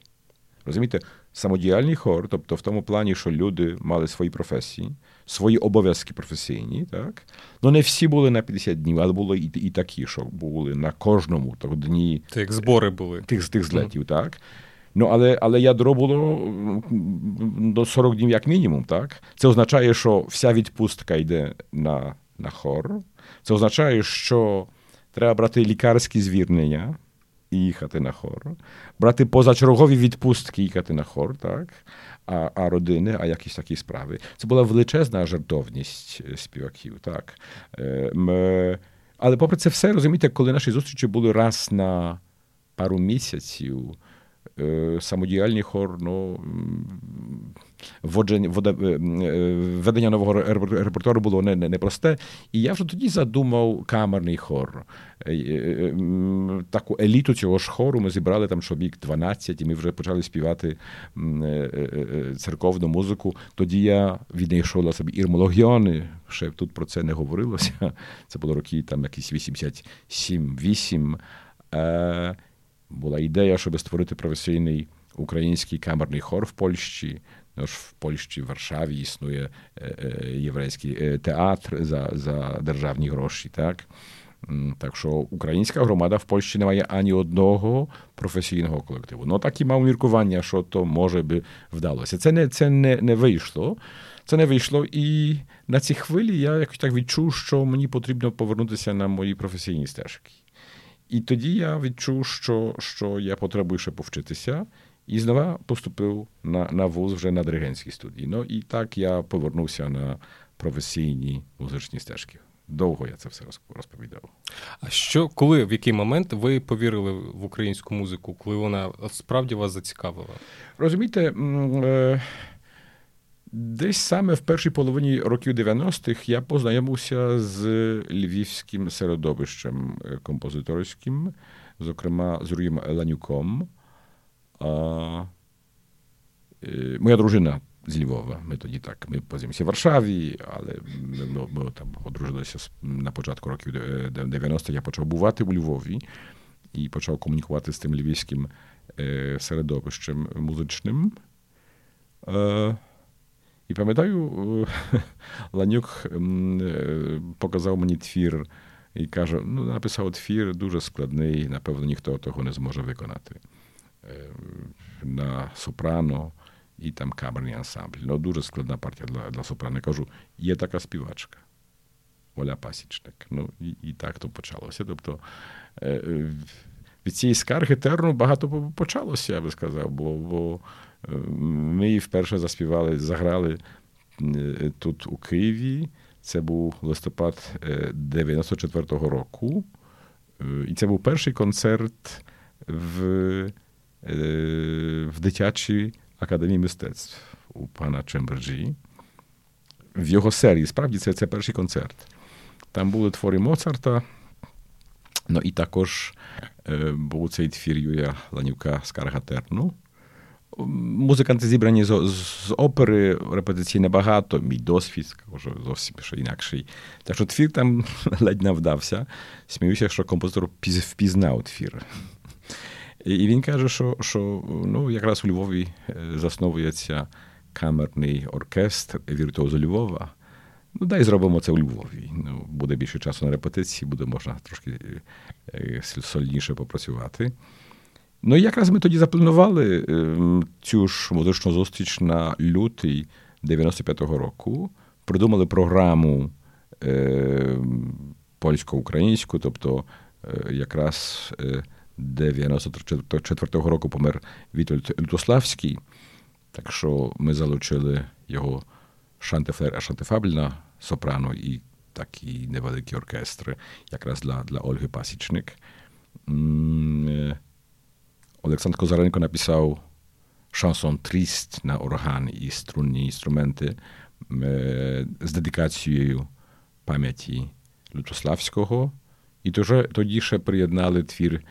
Розумієте, самодіяльний хор, тобто в тому плані, що люди мали свої професії, свої обов'язки професійні, так? Ну, не всі були на 50 днів, але було і і такі, що були на кожному так, дні. Як збори були. Тих тих злетів, mm. так? Ну, але але ядро було до 40 днів як мінімум, так? Це означає, що вся відпустка йде на, на хор. Це означає, що треба брати лікарські звірнення і їхати на хор, брати позачергові відпустки, їхати на хор, так? А а родини, а якісь такі справи. Це була величезна жартовність співаків. так. Ми... Але попри це все, розумієте, коли наші зустрічі були раз на пару місяців, самодіяльний хор, ну, вводження, ведення нового репертуару було непросте. Не, не і я вже тоді задумав камерний хор. Таку еліту цього ж хору ми зібрали там чоловік 12, і ми вже почали співати церковну музику. Тоді я віднайшов собі ірмологіони, ще тут про це не говорилося. [laughs] Це було роки там якісь 87-8 була ідея, щоб створити професійний український камерний хор в Польщі. Ж в Польщі, в Варшаві існує єврейський театр за за державні гроші. Так Так що українська громада в Польщі не має ані одного професійного колективу. Ну так і мав міркування, що то може би вдалося. Це не це не, не вийшло. Це не вийшло. І на цій хвилі я якось так відчув, що мені потрібно повернутися на мої професійні стежки. І тоді я відчув, що що я потребую ще повчитися, і знову поступив на на вуз вже на диригентській студії. Ну і так я повернувся на професійні музичні стежки. Довго я це все розповідав. А що, коли, в який момент ви повірили в українську музику, коли вона справді вас зацікавила? Розумієте, Десь саме в першій половині років 90-х я познайомився з львівським середовищем композиторським, зокрема з Руєм Ланюком. Моя дружина з Львова. Ми тоді так, ми позимося в Варшаві, але ми, ми там одружилися на початку років 90 Я почав бувати у Львові і почав комунікувати з тим львівським середовищем музичним. І пам'ятаю, Ланюк показав мені твір і каже: ну, написав твір дуже складний, напевно, ніхто того не зможе виконати. На сопрано і там камерний ансамбль. Ну, дуже складна партія для для сопрано. Я кажу, є така співачка. Оля Пасічник. Ну, і, і так то почалося. Тобто від цієї скарги терну багато почалося, я би сказав, бо, бо ми її вперше заспівали, заграли тут у Києві. Це був листопад 94-го року. І це був перший концерт в в дитячій академії мистецтв у пана Чемберджі. В його серії. Справді, це це перший концерт. Там були твори Моцарта. Ну і також був цей твір Юрія Ланюка Скарга Терну. Музиканти зібрані з, з опери, репетицій небагато, мій досвід зовсім ще інакший. Так що твір там ледь не вдався. Сміюся, що композитор впізнав твір. І він каже, що що ну, якраз у Львові засновується камерний оркестр віртуозу Львова. Ну, дай зробимо це у Львові. Ну, Буде більше часу на репетиції, буде можна трошки сольніше попрацювати. Ну, якраз ми тоді запланували цю ж музичну зустріч на лютий 95-го року. Придумали програму е, польсько-українську, тобто е, якраз 94-го року помер Вітольд Лютославський. Так що ми залучили його Chantefleurs et Chantefables на сопрано і такі невеликі оркестри, якраз для, для Ольги Пасічник. Олександр Козаренко написав Chanson triste на орган і струнні інструменти з дедикацією пам'яті Лютославського. І тоді ще приєднали твір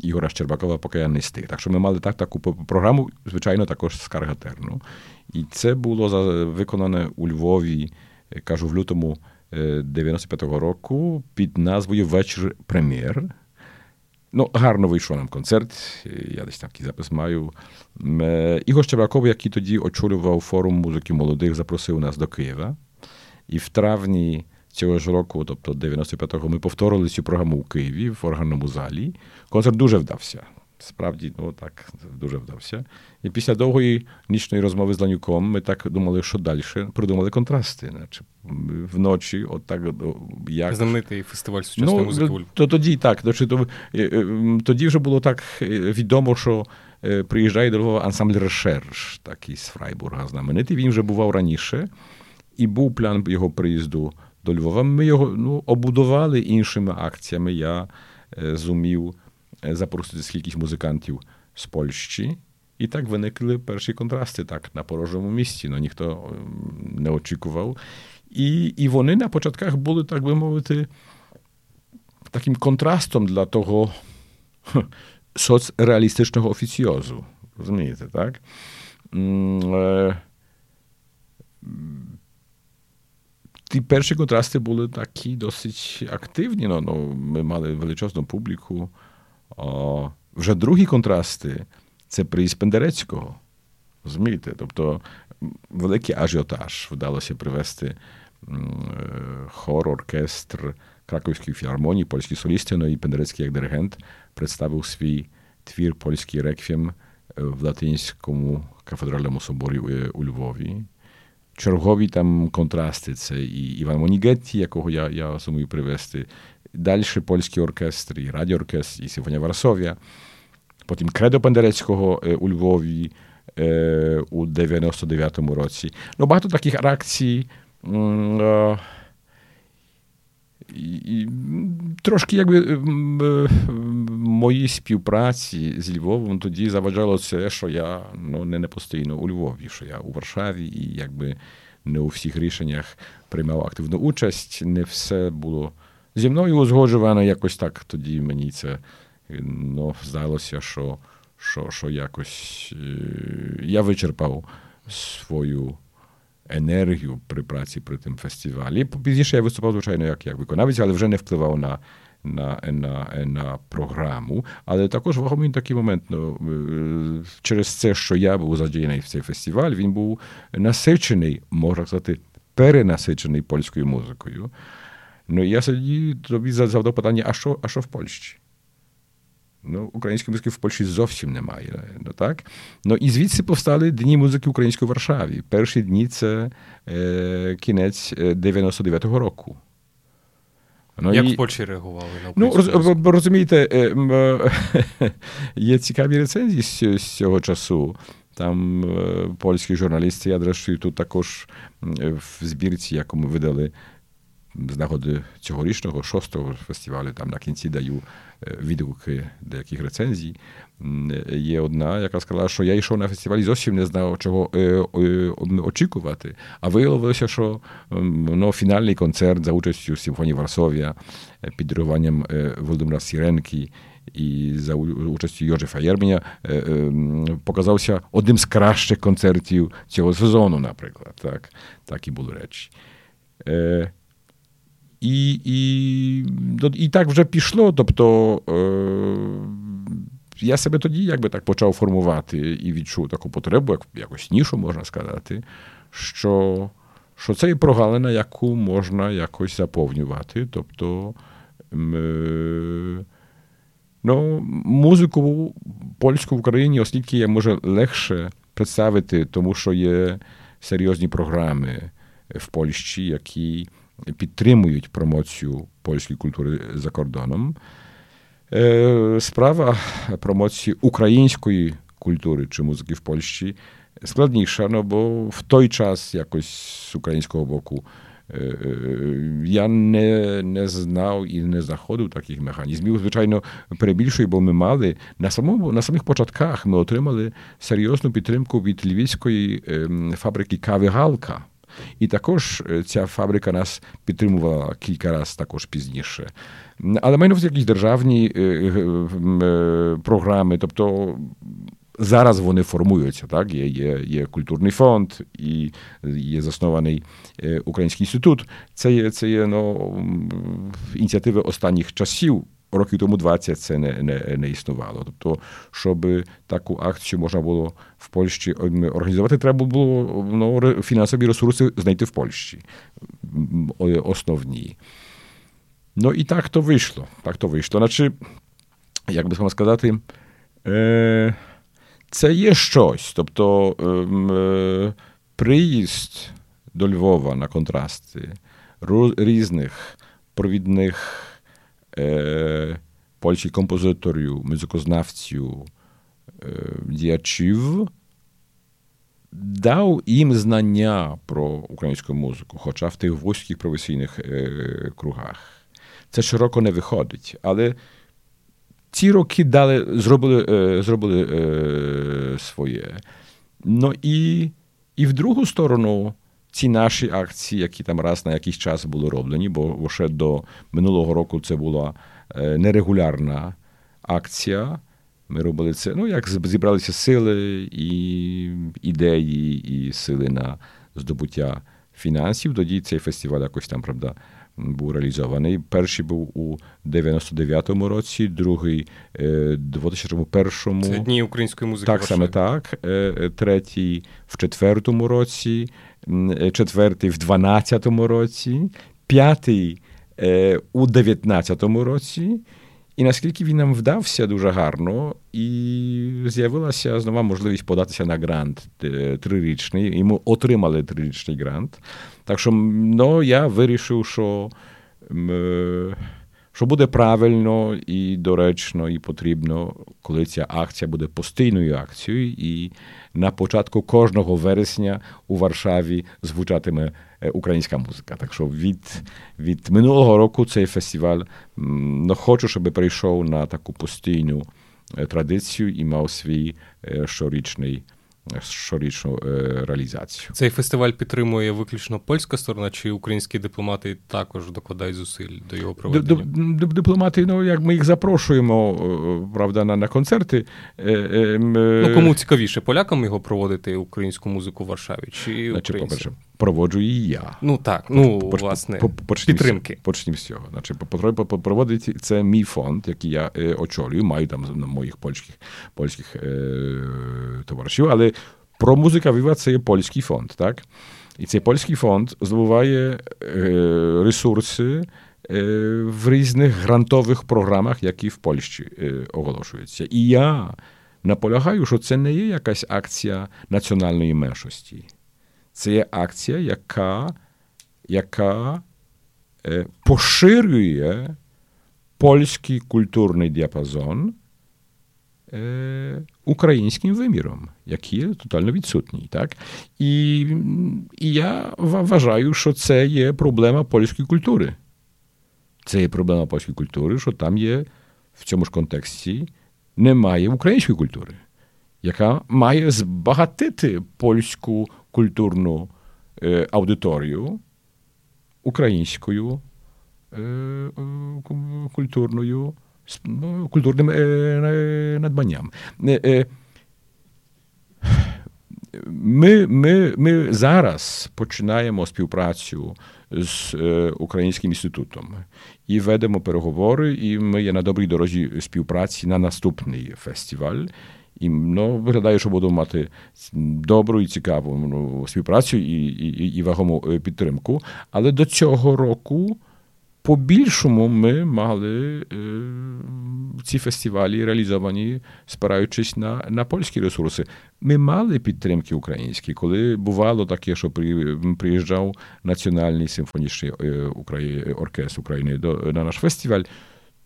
Ігора Щербакова Покаянний стих. Так що ми мали так таку програму, звичайно, також з Каргатерну. І це було виконане у Львові, кажу, в лютому 95-го року під назвою Вечір прем'єр. Ну, гарно вийшов нам концерт. Я десь такий запис маю. Ігор Щебраков, який тоді очолював форум музики молодих, запросив нас до Києва. І в травні цього ж року, тобто 95-го, ми повторили цю програму у Києві в органному залі. Концерт дуже вдався. Справді, ну так, дуже вдався. І після довгої нічної розмови з Ланюком ми так думали, що далі. Придумали контрасти. Наче вночі, от так, як... Знаменитий фестиваль сучасної ну, музики. То тоді так. То, тоді вже було так відомо, що приїжджає до Львова ансамбль Решерш, такий з Фрайбурга знаменитий. Він вже бував раніше, і був план його приїзду до Львова. Ми його ну, обудували іншими акціями. Я зумів запросити скількись музикантів з Польщі. І так виникли перші контрасти так, на порожньому місці. Ну, ніхто не очікував. І і вони на початках були, так би мовити, таким контрастом для того соцреалістичного офіціозу. Розумієте, так? Ті перші контрасти були такі досить активні. Ну, ну, Ми мали величезну публіку. О, Вже другі контрасти це приїзд Пендерецького. Розумієте? Тобто великий ажіотаж вдалося привести хор, оркестр Краковської філармонії, польські солісти, ну і Пендерецький як диригент представив свій твір польський реквієм в Латинському кафедральному соборі у Львові. Чергові там контрасти це і Іван Монігетті, якого я я сумую привезти. Далі польський оркестр, і радіооркестр, і Симфонія Варсовія. Потім Кредо Пандерецького у Львові у 99-му році. Ну, Багато таких реакцій. І, Трошки, якби, моїй співпраці з Львовом тоді заважало це, що я ну, не постійно у Львові, що я у Варшаві і якби не у всіх рішеннях приймав активну участь. Не все було зі мною узгоджувано. Якось так тоді мені це ну, здалося, що, що, що якось я вичерпав свою. Енергію при праці при тим фестивалі. Пізніше я виступав, звичайно, як як виконавець, але вже не впливав на на на, на програму. Але також вагомий такий момент. Ну, Через це, що я був задіяний в цей фестиваль, він був насичений, можна сказати, перенасичений польською музикою. Ну, я тобі задав питання: а що, а що в Польщі? Ну, Української музики в Польщі зовсім немає. Ну, так? Ну, І звідси повстали Дні музики української в Варшаві. Перші дні це е, кінець 99-го року. Ну, Як і... в Польщі реагували на Ну, роз, розумієте, [laughs] є цікаві рецензії з, з цього часу. Там польські журналісти, я зрештою тут також в збірці, яку ми видали з нагоди цьогорічного шостого фестивалю, там на кінці даю відгуки деяких рецензій. Є одна, яка сказала, що я йшов на фестивалі, зовсім не знав, чого очікувати. А виявилося, що ну, фінальний концерт за участю Симфонії Варсовія під диригуванням Володимира Сіренки. І за участю Йожефа Єрменя показався одним з кращих концертів цього сезону, наприклад. Так так і були речі. І і, і так вже пішло. Тобто я себе тоді якби так почав формувати і відчув таку потребу, як якось нішу, можна сказати, що що це і прогалина, яку можна якось заповнювати. Тобто ну, музику польську в Україні, оскільки є може легше представити, тому що є серйозні програми в Польщі, які підтримують промоцію польської культури за кордоном. Справа промоції української культури чи музики в Польщі складніша, no bo w той час якось з українського боку я не знав і не знаходив таких механізмів. Звичайно, перебільшую, бо ми мали на самих початках ми отримали серйозну підтримку від львівської фабрики Кави Галка. І також ця фабрика нас підтримувала кілька разів також пізніше. Але майно якісь державні програми, тобто. Зараз вони формуються. Так? Є є, є культурний фонд і є заснований Український інститут. Це є це є ну, ініціативи останніх часів років тому 20 це не не, не існувало. Тобто, щоб таку акцію можна було в Польщі організувати, треба було ну, фінансові ресурси знайти в Польщі. Основні. Ну і так то вийшло. Так то вийшло. Значить, як би сказати, е, це є щось. Тобто е, приїзд до Львова на контрасти різних провідних композиторів, музикознавців, е, діячів, дав їм знання про українську музику, хоча в тих вузьких професійних е, кругах. Це широко не виходить. Але ці роки дали, зробили е, зробили е, своє. Ну і, і в другу сторону ці наші акції, які там раз на якийсь час були роблені, бо ще до минулого року це була нерегулярна акція. Ми робили це. Ну, як зібралися сили і ідеї, і сили на здобуття фінансів. Тоді цей фестиваль якось там, правда, був реалізований. Перший був у 99-му році, другий у 2001-му. Це дні української музики. Так саме так. Третій в четвертому році четвертий в 12-му році, п'ятий у 19-му році. І наскільки він нам вдався дуже гарно, і з'явилася знову можливість податися на грант трирічний, і ми отримали трирічний грант. Так що ну, я вирішив, що що буде правильно і доречно, і потрібно, коли ця акція буде постійною акцією, і на початку кожного вересня у Варшаві звучатиме українська музика. Так що від від минулого року цей фестиваль ну, хочу, щоб прийшов на таку постійну традицію і мав свій щорічний щорічну реалізацію. Цей фестиваль підтримує виключно польська сторона, чи українські дипломати також докладають зусиль до його проведення? Дипломати, ну як ми їх запрошуємо, правда, на на концерти. Ну кому цікавіше полякам його проводити українську музику в Варшаві? Чи Значить, по-перше, проводжу і я. Ну так, ну Поч, власне поч, підтримки. Почнім з цього. Значить, проводить це мій фонд, який я е, очолюю, маю там моїх польських польських е, товаришів, але про музика Віва це є польський фонд, так? І цей польський фонд здобуває е, ресурси е, в різних грантових програмах, які в Польщі е, оголошуються. І я наполягаю, що це не є якась акція національної меншості. Це є акція, яка яка е, поширює польський культурний діапазон е, українським виміром, який є тотально відсутній. Так? І, І я вважаю, що це є проблема польської культури. Це є проблема польської культури, що там є в цьому ж контексті немає української культури, яка має збагатити польську культурну е, аудиторію українською е, культурною ну, культурним е, надбанням. Ми ми, ми зараз починаємо співпрацю з Українським інститутом і ведемо переговори, і ми є на добрій дорозі співпраці на наступний фестиваль. І ну, виглядає, що будемо мати добру і цікаву ну, співпрацю і, і, і вагому підтримку. Але до цього року, по-більшому, ми мали е, ці фестивалі реалізовані, спираючись на на польські ресурси. Ми мали підтримки українські, коли бувало таке, що приїжджав Національний симфонічний оркестр України до, на наш фестиваль,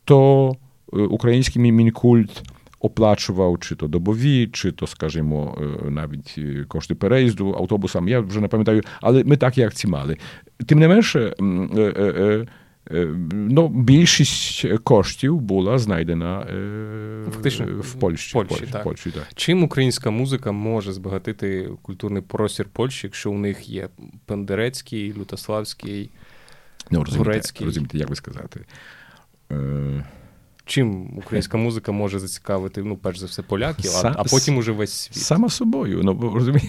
то український мінкульт оплачував чи то добові, чи то, скажімо, навіть кошти переїзду автобусам. Я вже не пам'ятаю, але ми такі акції мали. Тим не менше, ну, більшість коштів була знайдена Фактично, в Польщі. Польщі, Польщі, так. Польщі так. Чим українська музика може збагатити культурний простір Польщі, якщо у них є Пендерецький, Лютославський, ну, розумієте? Розумієте, як би сказати? Чим українська музика може зацікавити, ну, перш за все, поляків, а, а потім уже весь світ. Саме собою. ну, розумієте.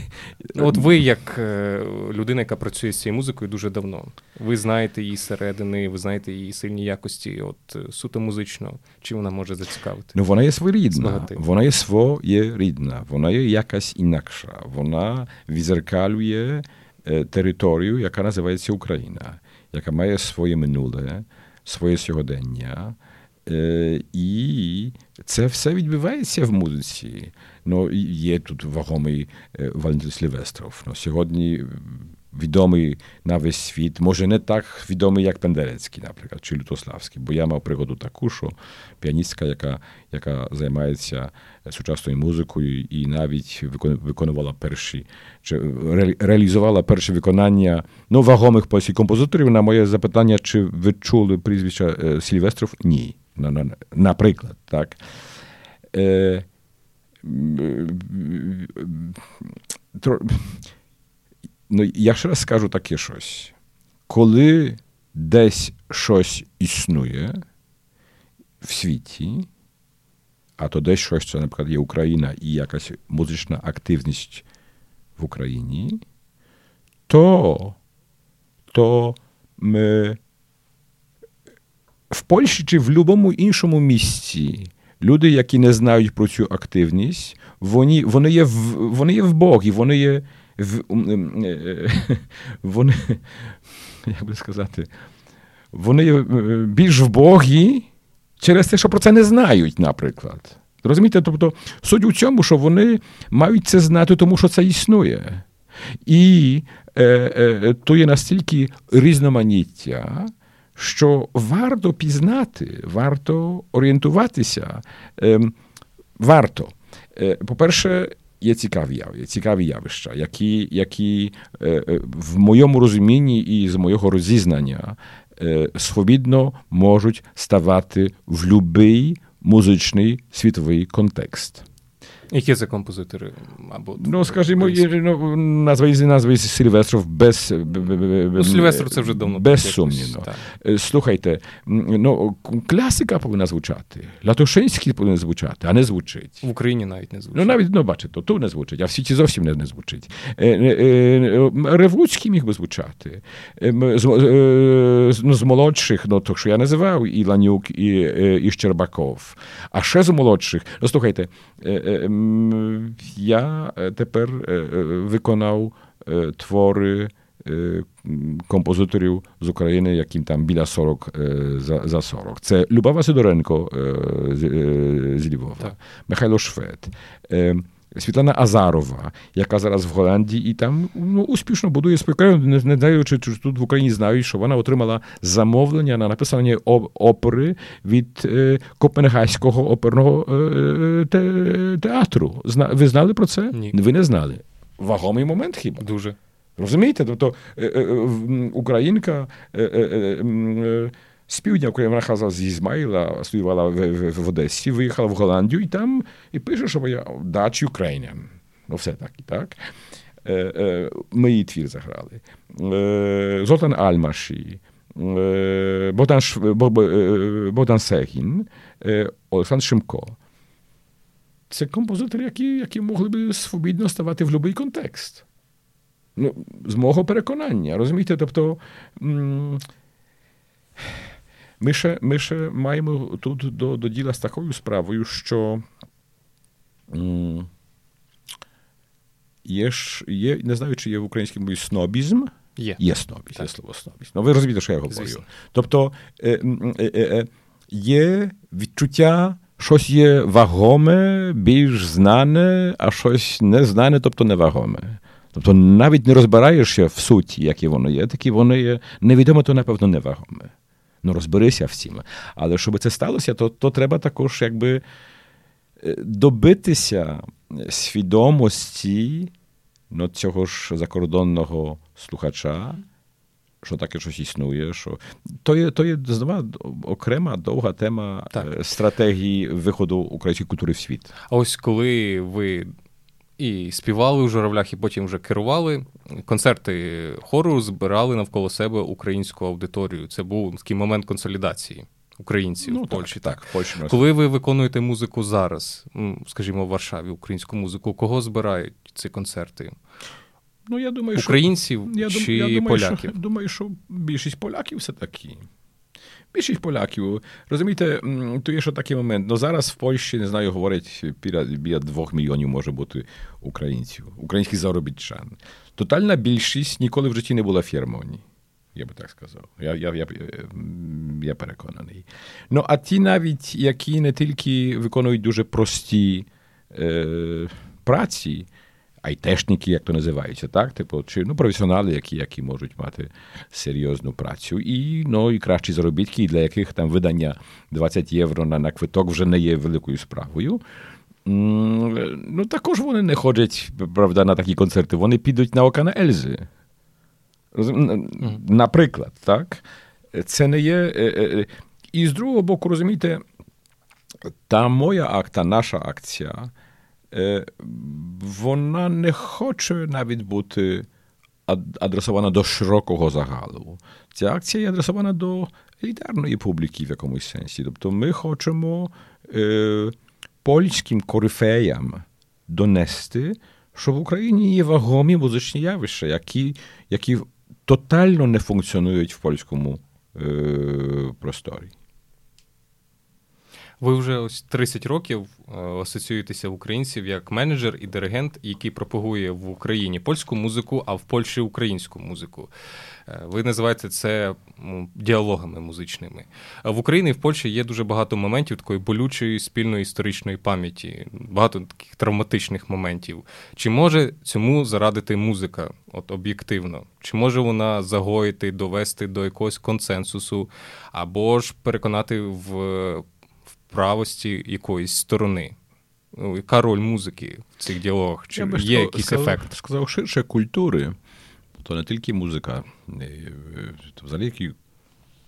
От ви, як е, людина, яка працює з цією музикою дуже давно, ви знаєте її середини, ви знаєте її сильні якості, от е, суто музично, чим вона може зацікавити? Ну, вона є своєрідна, вона є своєрідна, вона є якась інакша. Вона відзеркалює е, територію, яка називається Україна, яка має своє минуле, своє сьогодення. І це все відбувається в музиці. Ну, Є тут вагомий Валентин Сильвестров. Ну, Сьогодні відомий на весь світ, може не так відомий, як Пендерецький, наприклад, чи Лютославський. Бо я мав пригоду таку, що піаністка, яка яка займається сучасною музикою і навіть виконувала перші, чи реалізувала перші виконання ну, вагомих польських композиторів. На моє запитання, чи ви чули прізвища Сильвестров? Ні наприклад, так. Е, ну, Я ще раз скажу таке щось. Коли десь щось існує в світі, а то десь щось, це, наприклад, є Україна і якась музична активність в Україні, то, то ми в Польщі чи в будь-якому іншому місці люди, які не знають про цю активність, вони вони є вони є в Богі, вони є в е, [laughs] вони, як би сказати, вони є е, більш в Богі через те, що про це не знають, наприклад. Розумієте? Тобто суть у цьому, що вони мають це знати, тому що це існує. І е, е, то є настільки різноманіття що варто пізнати, варто орієнтуватися. Ем, варто. Е, по-перше, є цікаві цікаві явища, які які е, в моєму розумінні і з моєго розізнання свобідно можуть ставати в будь-який музичний світовий контекст. Які це композитори? Або Ну, скажімо, ну, назва назви Сильвестров без ну, Сильвестров це вже давно безсумнівно. Слухайте, ну, класика повинна звучати, Латошинський повинен звучати, а не звучить. В Україні навіть не звучить. Ну, навіть, ну, бачите, тут не звучить, а в світі зовсім не, не звучить. Ревуцький міг би звучати. З, ну, з молодших, ну, то, що я називав, і Ланюк, і, і Щербаков. А ще з молодших, ну, слухайте, я тепер виконав твори композиторів з України, яким там біля 40 за за 40. Це Любава Сидоренко з Львова, так. Михайло Швед. Світлана Азарова, яка зараз в Голландії і там ну, успішно будує свою країну, не, не даючи, чи тут в Україні знають, що вона отримала замовлення на написання опери від е, Копенгайського оперного е, те, театру. Зна, ви знали про це? Ні. Ви не знали. Вагомий момент хіба? Дуже. Розумієте? Тобто е, е, українка. З півдня вона з Ізмаїла, студувала в, в, в Одесі, виїхала в Голландію і там і пише, що я Dutch Ukrainian. Ну, все так і так. Е, е, ми її твір заграли. Е, Золтан Альмаші, е, Богдан, е, Богдан Сегін, е, Олександр Шимко. Це композитори, які які могли б свобідно ставати в будь-який контекст. Ну, З мого переконання, розумієте? Тобто. М- ми ще ми ще маємо тут до до діла з такою справою, що є, є, не знаю, чи є в українській мові снобізм. Є Є снобізм, є слово снобізм. Ну, ви розумієте, що я говорю. Звісно. Тобто е, е, е, є відчуття, щось є вагоме, більш знане, а щось незнане, тобто невагоме. Тобто навіть не розбираєшся в суті, яке воно є, такі воно є невідомо, то напевно невагоме ну розберися всім. Але щоб це сталося, то, то треба також якби е, добитися свідомості ну, цього ж закордонного слухача. Що таке щось існує, що то є то є знову окрема довга тема так. Е, стратегії виходу української культури в світ. А ось коли ви і співали у журавлях, і потім вже керували. Концерти хору збирали навколо себе українську аудиторію. Це був такий момент консолідації українців ну, в Польщі. Так, так. Польщі Коли ви виконуєте музику зараз, скажімо, в Варшаві, українську музику, кого збирають ці концерти? Ну, я думаю, Українців що, чи я думаю, поляків? Що, думаю, що більшість поляків все такі. Більшість поляків. Розумієте, то є ще такий момент. Ну зараз в Польщі, не знаю, говорять, біля, двох мільйонів може бути українців, українських заробітчан. Тотальна більшість ніколи в житті не була фірмоні. Я би так сказав. Я я, я, я переконаний. Ну, а ті навіть, які не тільки виконують дуже прості е, праці, айтешники, як то називається, так? Типу, чи ну, професіонали, які які можуть мати серйозну працю, і ну, і кращі заробітки, для яких там видання 20 євро на, на квиток вже не є великою справою. Ну, також вони не ходять, правда, на такі концерти, вони підуть на ока на Ельзи. Наприклад, так? Це не є. Е, е, і з другого боку, розумієте, та моя акта, наша акція. Вона не хоче навіть бути адресована до широкого загалу. Ця акція є адресована до елітарної публіки в якомусь сенсі. Тобто ми хочемо е, польським корифеям донести, що в Україні є вагомі музичні явища, які які тотально не функціонують в польському е, просторі. Ви вже ось 30 років е, асоціюєтеся в українців як менеджер і диригент, який пропагує в Україні польську музику, а в Польщі українську музику. Е, ви називаєте це діалогами музичними. В Україні і в Польщі є дуже багато моментів такої болючої спільної історичної пам'яті, багато таких травматичних моментів. Чи може цьому зарадити музика, от об'єктивно? Чи може вона загоїти, довести до якогось консенсусу, або ж переконати в правості якоїсь сторони. Ну, Яка роль музики в цих діалогах? Чи є сказав, якийсь ефект? Сказав ширше культури, то не тільки музика. То взагалі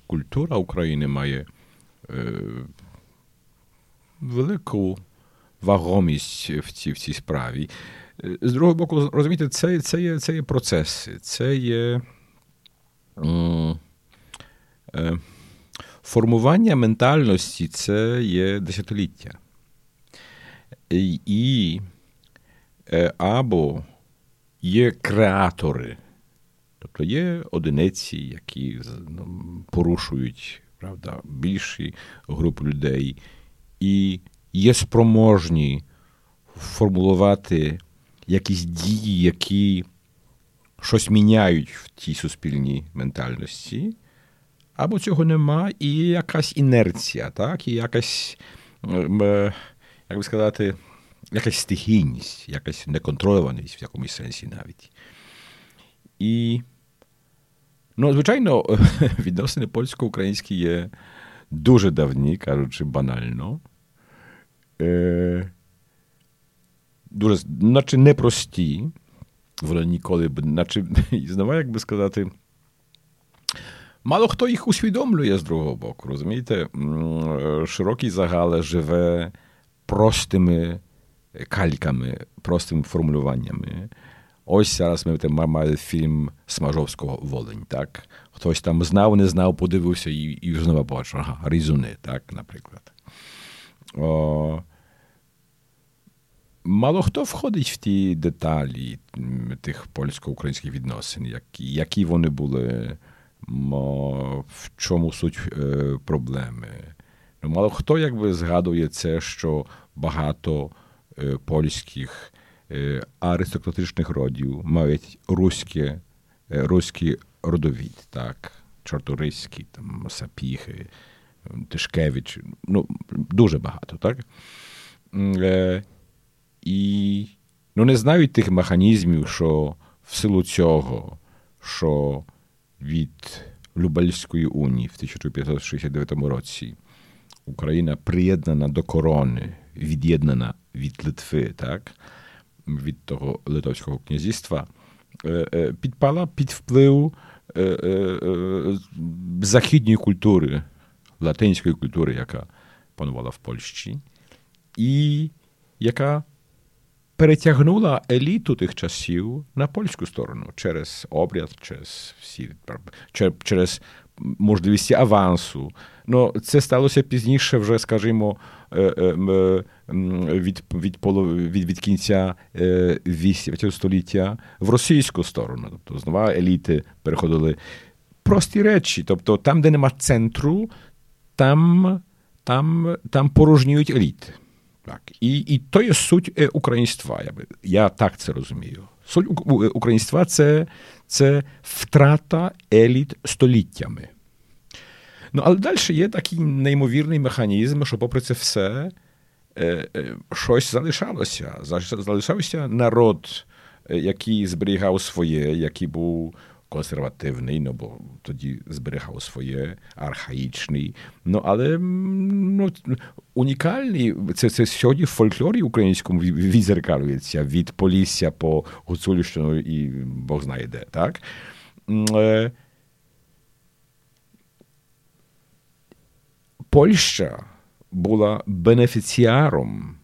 культура України має е, велику вагомість в цій в цій справі. З другого боку, розумієте, це це, є це є процеси, це є. Е, Формування ментальності це є десятиліття. І е, або є креатори, тобто є одиниці, які ну, порушують правда, більші групи людей, і є спроможні формулувати якісь дії, які щось міняють в тій суспільній ментальності або цього нема, і якась інерція, так? і якась, як би сказати, якась стихійність, якась неконтрольованість в якомусь сенсі навіть. І, ну, звичайно, [laughs] відносини польсько-українські є дуже давні, кажучи, банально. Е, Дуже, наче непрості. Вони ніколи б, наче, [laughs] знову, як би сказати, Мало хто їх усвідомлює з другого боку, розумієте? Широкий загал живе простими кальками, простими формулюваннями. Ось зараз ми маємо фільм Смажовського Волень. так? Хтось там знав, не знав, подивився і і знову побачив, ага, різуни, так, наприклад. О, Мало хто входить в ті деталі тих польсько-українських відносин, які, які вони були в чому суть е, проблеми. Ну, Мало хто якби згадує це, що багато е, польських е, аристократичних родів мають руське, руський родовід, так? Чорториський, там, Сапіхи, Тишкевич, ну, дуже багато, так? І ну, не знають тих механізмів, що в силу цього, що від Любельської унії в 1569 році. Україна приєднана до корони, від'єднана від Литви, так, від того Литовського князівства, е, е, підпала під вплив е, західньої культури, латинської культури, яка панувала в Польщі, і яка перетягнула еліту тих часів на польську сторону через обряд, через всі через можливість авансу. Ну, Це сталося пізніше, вже, скажімо, е, е, від від, від, від кінця 18 е, століття в російську сторону. Тобто знову еліти переходили прості речі. Тобто, там, де нема центру, там, там, там порожнюють еліти. Так. І і то є суть е, українства. Я я так це розумію. Суть українства це, це втрата еліт століттями. Ну, але далі є такий неймовірний механізм, що, попри це все, е, е, щось залишалося. Залишався народ, який зберігав своє, який був консервативний, ну бо тоді зберігав своє архаїчний. Ну але ну, унікальний це це сьогодні в фольклорі українському відзеркалюється від Полісся по Гуцульщину і Бог знає де, так? Е, Польща була бенефіціаром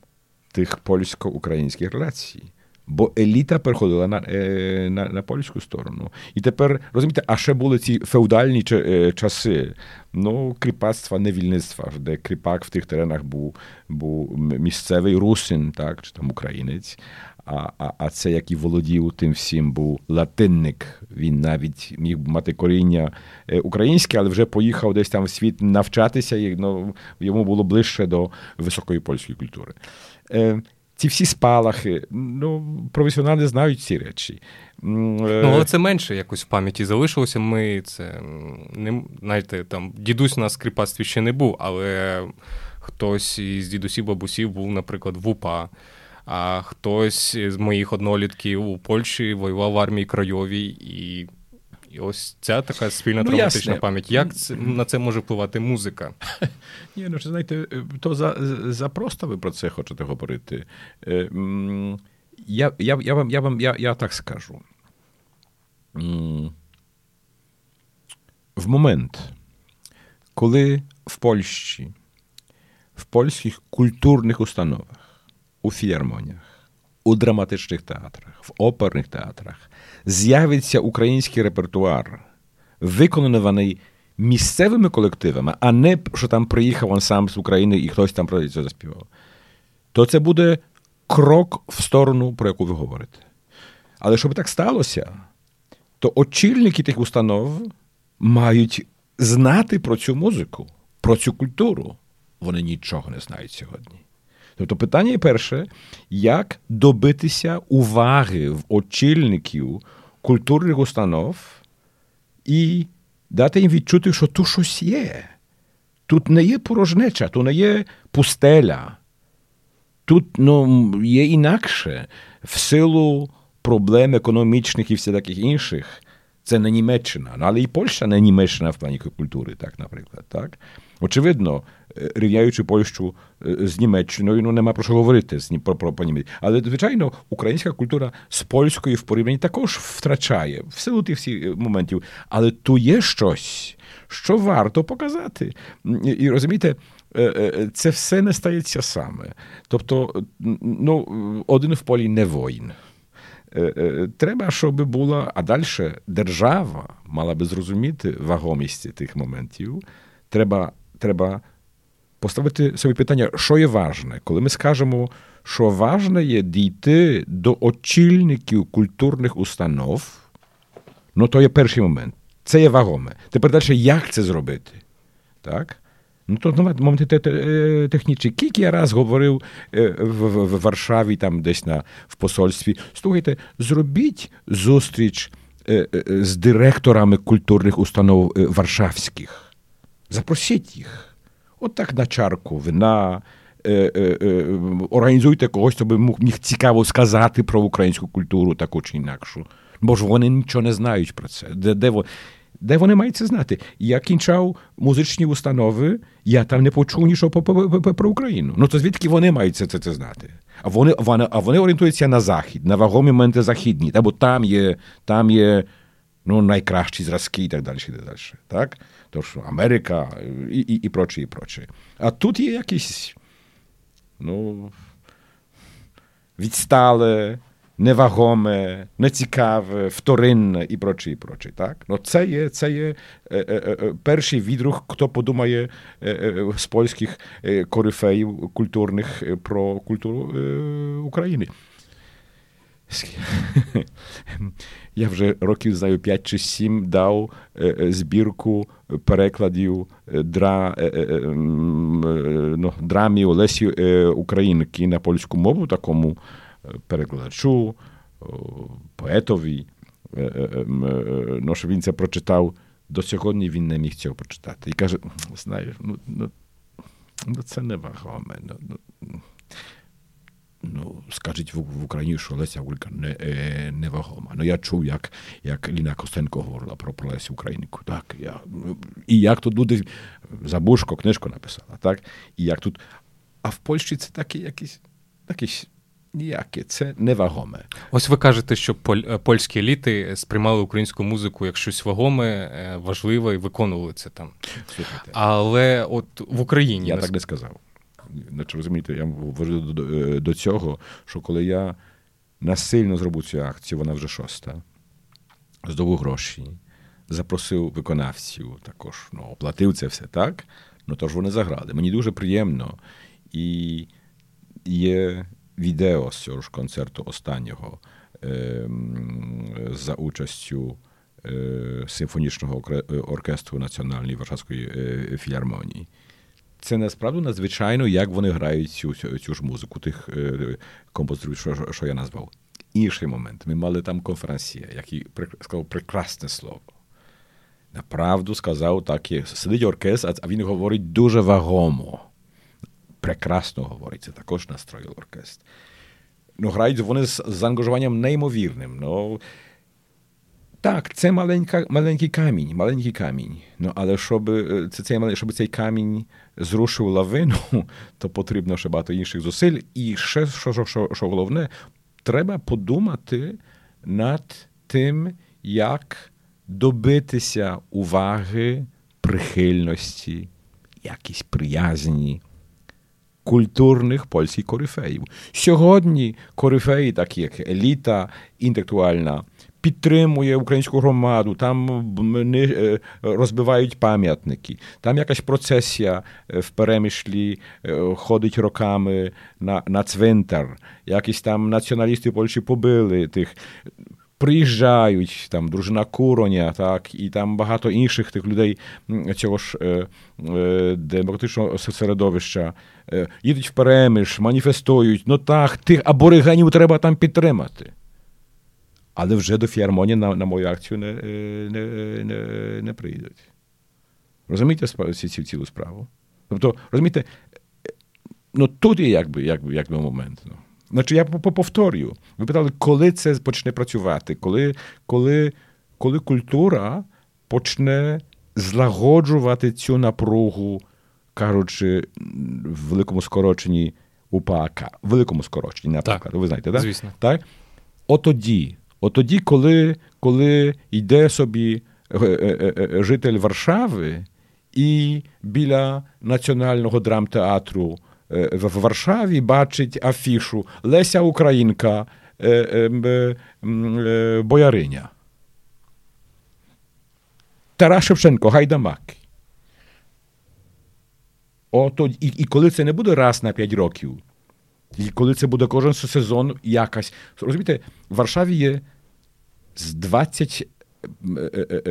тих польсько-українських релацій. Бо еліта переходила на е, на, на польську сторону. І тепер, розумієте, а ще були ці феодальні е, часи, ну, кріпацтва, невільництва, де кріпак в тих теренах був був місцевий русин, так, чи там українець. А а, а це, який володів тим всім, був латинник. Він навіть міг мати коріння е, українське, але вже поїхав десь там в світ навчатися, і ну, йому було ближче до високої польської культури. Е, ці всі спалахи, ну, професіонали знають ці речі. Ну, але це менше якось в пам'яті залишилося. Ми це не знаєте, там дідусь на скрипацтві ще не був, але хтось із дідусів бабусів був, наприклад, в УПА. А хтось з моїх однолітків у Польщі воював в армії Крайовій, і і ось ця така спільна ну, травматична ясне. пам'ять. Як це, на це може впливати музика? [laughs] Ні, ну знаєте, то за за просто ви про це хочете говорити. Е, я я, я, вам я, вам, я, я так скажу. В момент, коли в Польщі, в польських культурних установах, у філармоніях, у драматичних театрах, в оперних театрах з'явиться український репертуар, виконаний місцевими колективами, а не що там приїхав он сам з України і хтось там про це заспівав, то це буде крок в сторону, про яку ви говорите. Але щоб так сталося, то очільники тих установ мають знати про цю музику, про цю культуру. Вони нічого не знають сьогодні. Тобто питання перше, як добитися уваги в очільників культурних установ і дати їм відчути, що тут щось є. Тут не є порожнеча, тут не є пустеля. Тут ну, є інакше в силу проблем економічних і всяких інших. Це не Німеччина, ну, але і Польща не Німеччина в плані культури, так, наприклад. Так? Очевидно, е, рівняючи Польщу е, з Німеччиною, ну нема про що говорити з про, про, про Але, звичайно, українська культура з польською в порівнянні також втрачає в силу тих всіх е, моментів. Але тут є щось, що варто показати. І розумієте, це все не стається саме. Тобто, ну, один в полі не воїн. Треба, щоб була, а далі держава мала би зрозуміти вагомість тих моментів. Треба треба поставити собі питання, що є важне, коли ми скажемо, що важне є дійти до очільників культурних установ, ну то є перший момент. Це є вагоме. Тепер далі, як це зробити? Так? Ну, то моменти технічні. Кілька я раз говорив в Варшаві, там десь на, в посольстві. Слухайте, зробіть зустріч з директорами культурних установ варшавських. Запросіть їх. От так на чарку вина. Е, е, е, організуйте когось, хто би міг цікаво сказати про українську культуру таку чи інакшу. Бо ж вони нічого не знають про це. Де, де, де вони мають це знати? Я кінчав музичні установи, я там не почув нічого про Україну. Ну то звідки вони мають це, це, це знати? А вони, вони, а вони орієнтуються на захід, на вагомі моменти західні. Бо там є, там є ну, найкращі зразки і так далі. І так, далі так? Тож Америка і і, і проче, і проче. А тут є якісь ну, відстале, невагоме, нецікаве, вторинне і проче, і проче. Так? Ну, Це є це є е, е, перший відрух, хто подумає е, з польських корифеїв культурних про культуру України. [laughs] Я вже років знаю 5 чи 7 дав е, е, збірку перекладів е, дра, ну, драмі Олесі Українки на польську мову, такому перекладачу, поетові. Ну, що він це прочитав. До сьогодні він не міг цього прочитати. І каже: знаєш, ну, ну, ну це не вагоме. Ну, ну, скажіть в, в Україні, що Леся Українка не, е, невагома. Ну, я чув, як як Ліна Костенко говорила про, про Лесю Українку. Так, я, І як тут люди Забушко книжку написала, так? І як тут. А в Польщі це такі якісь якісь ніякі, це невагоме. Ось ви кажете, що поль, польські еліти сприймали українську музику як щось вагоме, е, важливе і виконували це там. Слухайте. Але от в Україні. Я так не сказав. Значить, розумієте, я вважаю до, до цього, що коли я насильно зробив цю акцію, вона вже шоста. Здобув гроші, запросив виконавців, також ну, оплатив це все так. Ну тож вони заграли. Мені дуже приємно. І є відео з цього ж концерту останнього е, за участю е, симфонічного оркестру Національної Варшавської е, філармонії. Це насправді надзвичайно, як вони грають цю цю, ж музику, тих е, композиторів, що, що я назвав. Інший момент. Ми мали там конференція, який сказав прекрасне слово. Направду сказав так, сидить оркестр, а він говорить дуже вагомо. Прекрасно говорить, це також настроїв оркестр. Ну, Грають вони з заангажуванням неймовірним. Ну, так, це маленька, маленький камінь, маленький камінь. Ну, але щоб це, цей, щоб цей камінь зрушив лавину, [laughs] то потрібно ще багато інших зусиль. І ще, що, що, що, що головне, треба подумати над тим, як добитися уваги, прихильності, якісь приязні. Культурних польських корифеїв. Сьогодні корифеї, такі як еліта інтелектуальна, підтримує українську громаду, там е, розбивають пам'ятники, там якась процесія е, в перемишлі е, ходить роками на на цвинтар, якісь там націоналісти Польщі побили тих. Приїжджають там дружина Куроня, так, і там багато інших тих людей цього ж е, е, демократичного середовища, е, їдуть в переміж, маніфестують. Ну так, тих аборигенів треба там підтримати але вже до філармонії на на мою акцію не не, не, не прийдуть. Розумієте цю цілу справу? Тобто, розумієте, ну тут є якби якби, якби момент. Ну. Значить, я повторюю. Ви питали, коли це почне працювати, коли, коли, коли культура почне злагоджувати цю напругу, кажучи, в великому скороченні УПАК, в великому скороченні, наприклад, ви знаєте, так? Звісно. так? Отоді От тоді, коли коли йде собі е, е, е, житель Варшави і біля національного драмтеатру в Варшаві бачить афішу Леся Українка, Бояриня. Тарас Шевченко, Гайдамаки. Ото, і, і коли це не буде раз на 5 років, і коли це буде кожен сезон якась. Розумієте, в Варшаві є з 20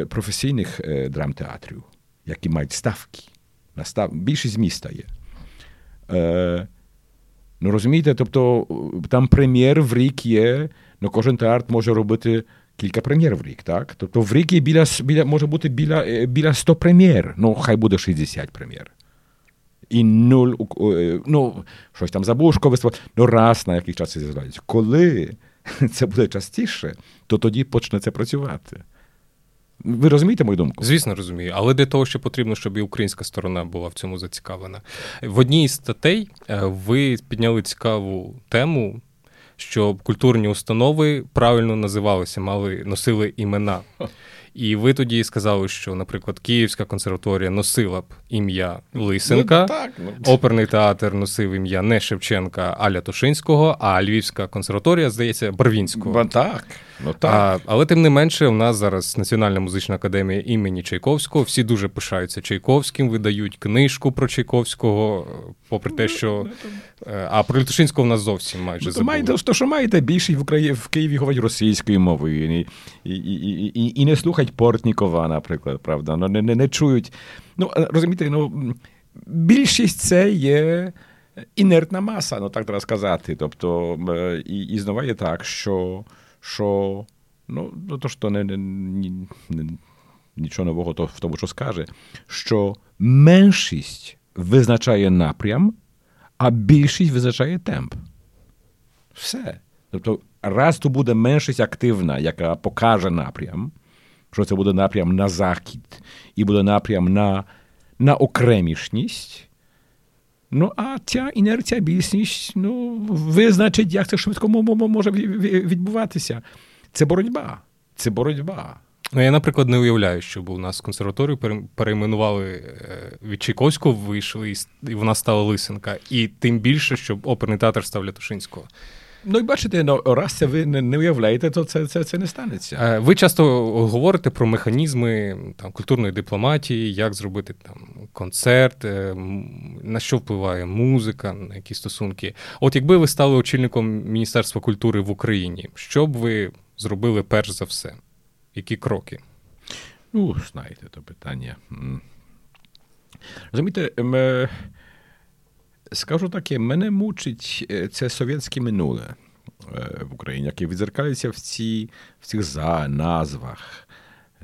професійних драмтеатрів, які мають ставки. Більшість міста є. Е, Ну, розумієте, тобто там прем'єр в рік є, ну кожен театр може робити кілька прем'єр в рік, так? Тобто в рік є біля, біля, може бути біля біля 100 прем'єр, ну хай буде 60 прем'єр. І нуль, ну, щось там забушко виставити, ну раз на який час з'являється. Коли [laughs] це буде частіше, то тоді почне це працювати. Ви розумієте мою думку? Звісно, розумію. Але для того, що потрібно, щоб і українська сторона була в цьому зацікавлена. В одній із статей е, ви підняли цікаву тему, щоб культурні установи правильно називалися, мали носили імена. І ви тоді сказали, що, наприклад, Київська консерваторія носила б ім'я Лисенка, ну, так, ну. оперний театр носив ім'я не Шевченка, а Лятошинського, а Львівська консерваторія, здається, Барвінського. Так. Ну, так. А, Але тим не менше, у нас зараз Національна музична академія імені Чайковського. Всі дуже пишаються Чайковським, видають книжку про Чайковського, попри те, що е, а про Лятошинського в нас зовсім майже забули. То, що маєте більше в Україні в Києві говорять російською мовою і і, і, і, і не слухають Портнікова, наприклад, правда. Ну, не, не, не чують. Ну, розумієте, ну більшість це є. Інертна маса, ну так треба сказати. Тобто, е, і і знову є так, що що ну, ну то що не, не, не, нічого нового то в тому, що скаже, що меншість визначає напрям, а більшість визначає темп. Все. Тобто, раз то буде меншість активна, яка покаже напрям, що це буде напрям на захід і буде напрям на на окремішність. Ну, а ця інерція, більшість, ну, визначить, як це швидко може відбуватися. Це боротьба. Це боротьба. Ну, я, наприклад, не уявляю, що у нас консерваторію перейменували е, від Чайковського, вийшли, і вона стала Лисенка. І тим більше, щоб оперний театр став Лятушинського. Ну і бачите, ну, раз це ви не, не уявляєте, то це це, це не станеться. Е, ви часто говорите про механізми там, культурної дипломатії, як зробити там концерт, е, на що впливає музика, на які стосунки. От якби ви стали очільником Міністерства культури в Україні, що б ви зробили перш за все? Які кроки? Ну, знаєте, то питання. Розумієте, ми... скажу таке, мене мучить це совєтське минуле в Україні, яке відзеркалюється в ці, в цих за, назвах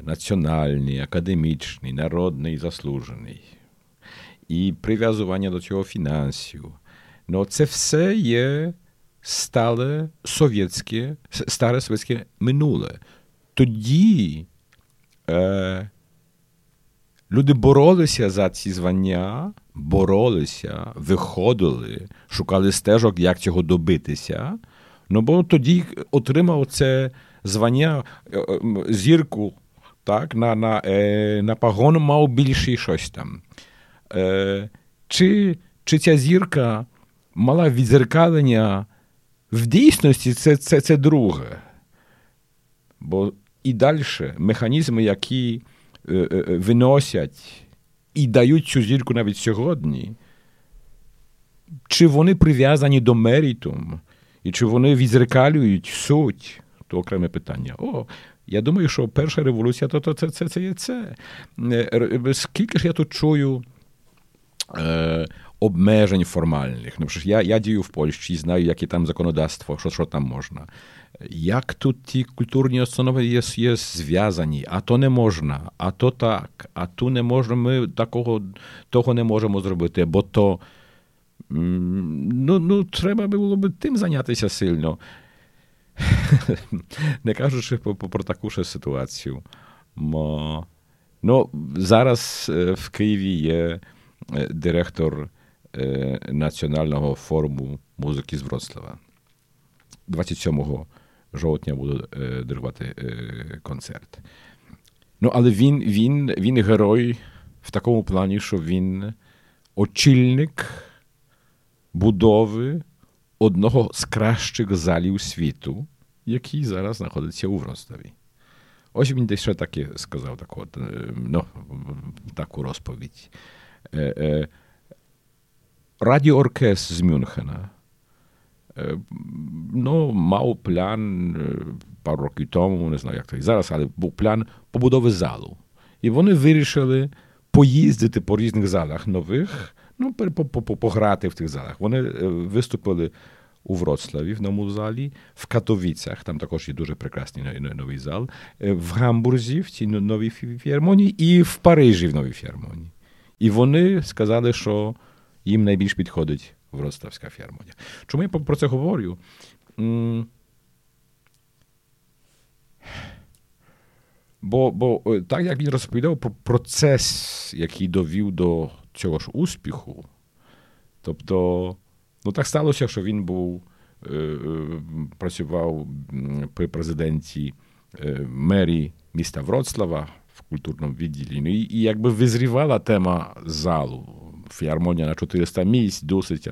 національний, академічний, народний, заслужений. І прив'язування до цього фінансів. Ну, це все є стале совєтське, старе совєтське минуле. Тоді е, люди боролися за ці звання, боролися, виходили, шукали стежок, як цього добитися. Ну, бо тоді отримав це звання зірку, так, на на, на пагон мав більше щось там. Чи, Чи ця зірка мала відзеркалення в дійсності, це, це, це друге. Бо і далі механізми, які виносять і дають цю зірку навіть сьогодні, чи вони прив'язані до мерітум, і чи вони відзеркалюють суть, то окреме питання. О, я думаю, що перша революція то, то це це, це є це. Скільки ж я тут чую е, обмежень формальних. Ну, Я я дію в Польщі, знаю, яке там законодавство, що що там можна. Як тут ті культурні установи є, є зв'язані, а то не можна, а то так, а ту не можна, ми такого того не можемо зробити, бо то ну, ну, треба було б тим зайнятися сильно. Не кажучи про таку ж ситуацію. Мо... Ну, Зараз в Києві є директор Національного форуму музики з Вроцлава. 27 жовтня буду диригувати концерт. Ну, але він, він, він герой в такому плані, що він очільник будови одного з кращих залів світу, який зараз знаходиться у Вроцлаві. Ось він десь ще таке сказав, так от, ну, таку розповідь. Радіооркестр з Мюнхена ну, мав план пару років тому, не знаю, як це зараз, але був план побудови залу. І вони вирішили поїздити по різних залах нових ну, пограти в тих залах. Вони виступили у Вроцлаві, в новому залі, в Катовіцях, там також є дуже прекрасний новий зал, в Гамбурзі, в цій новій філармонії, і в Парижі в новій філармонії. І вони сказали, що їм найбільш підходить Вроцлавська філармонія. Чому я про це говорю? Бо бо так як він розповідав про процес, який довів до цього ж успіху. Тобто, ну так сталося, що він був, е, працював при президенті е, мерії міста Вроцлава в культурному відділі. Ну, і, і якби визрівала тема залу. Філармонія на 400 місць, досить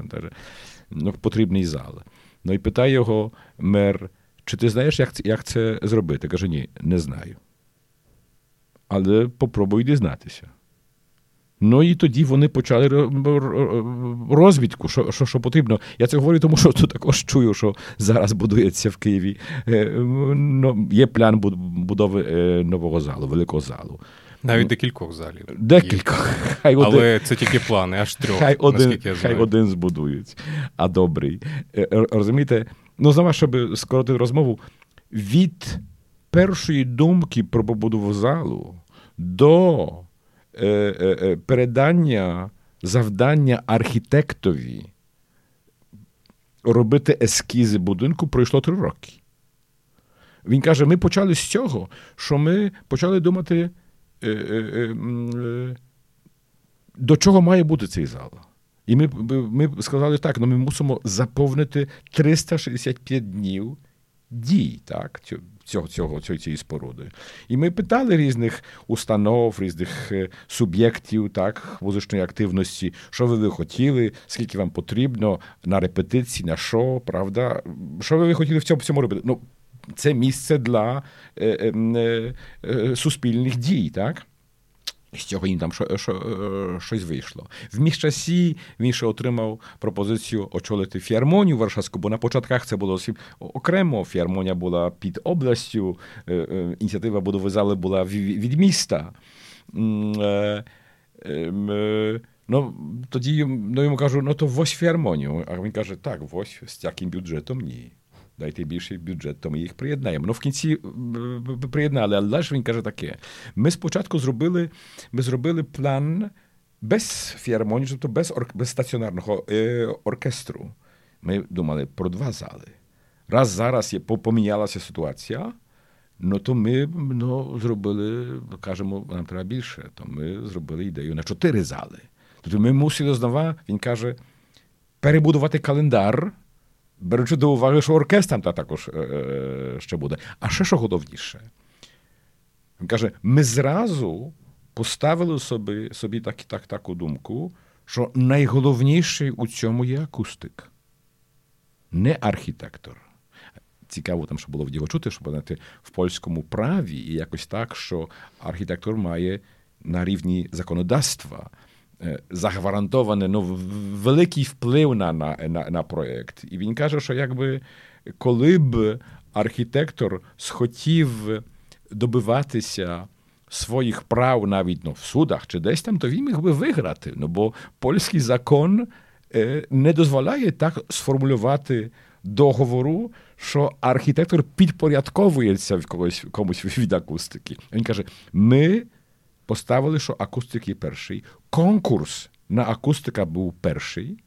ну, потрібний зал. Ну і питає його мер, чи ти знаєш, як як це зробити? Каже, ні, не знаю. Але попробуй дізнатися. Ну і тоді вони почали розвідку, що що, що потрібно. Я це говорю, тому що також чую, що зараз будується в Києві. Ну, Є план будови е, нового залу, великого залу. Навіть декількох залів. Декількох. [laughs] Хай Але один, це тільки плани, аж трьох. Хай один я хай один збудують, а добрий. Е, розумієте, ну за щоб скоротити розмову, від першої думки про побудову залу до. Е, е, передання завдання архітектові робити ескізи будинку пройшло три роки. Він каже: ми почали з цього, що ми почали думати, е, до чого має бути цей зал. І ми ми сказали так: ну ми мусимо заповнити 365 днів дій, так, цього, цього, цієї споруди. І ми питали різних установ, різних е, суб'єктів так, музичної активності, що ви би хотіли, скільки вам потрібно на репетиції, на що, правда? Що ви би хотіли в цьому всьому робити? Ну, Це місце для е, е, е, суспільних дій, так? з цього їм там що, що, е, щось вийшло. В міжчасі він ще отримав пропозицію очолити фіармонію Варшавську, бо на початках це було окремо. Фіармонія була під областю, е, е, ініціатива будови зали була від міста. Ну, Тоді ну, йому кажу, ну то вось фіармонію. А він каже, так, вось з таким бюджетом ні дайте більший бюджет, то ми їх приєднаємо. Ну в кінці приєднали, але далі він каже таке: ми спочатку зробили ми зробили план без філармонії, тобто без ор, без стаціонарного е, оркестру. Ми думали про два зали. Раз зараз є, помінялася ситуація, ну то ми ну, зробили, кажемо, нам треба більше, то ми зробили ідею на чотири зали. Тобто ми мусили знову, він каже, перебудувати календар беручи до уваги, що оркестр там також е, ще буде. А ще що головніше. Він каже: ми зразу поставили собі собі так, так, таку думку, що найголовніший у цьому є акустик, не архітектор. Цікаво, там, що було в діло чути, що знаєте, в польському праві і якось так, що архітектор має на рівні законодавства загварантований ну, великий вплив на, на, на, на проєкт. І він каже, що якби коли б архітектор схотів добиватися своїх прав навіть ну, в судах чи десь там, то він міг би виграти. Ну, бо польський закон не дозволяє так сформулювати договору, що архітектор підпорядковується в когось комусь від акустики. Він каже: ми поставили, що акустик є перший. Конкурс на акустика був перший.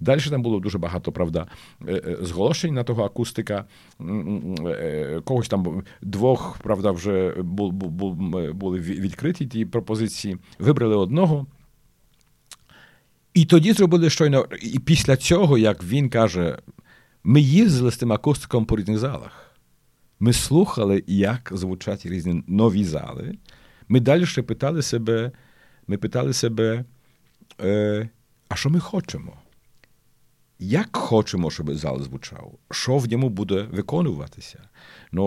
Далі там було дуже багато, правда, е, е, зголошень на того акустика. Е, когось там двох, правда, вже були відкриті ті пропозиції. Вибрали одного. І тоді зробили щойно. І після цього, як він каже, ми їздили з тим акустиком по різних залах. Ми слухали, як звучать різні нові зали. Ми далі ще питали себе, ми питали себе, е, а що ми хочемо? Як хочемо, щоб зал звучав? Що в ньому буде виконуватися? Ну,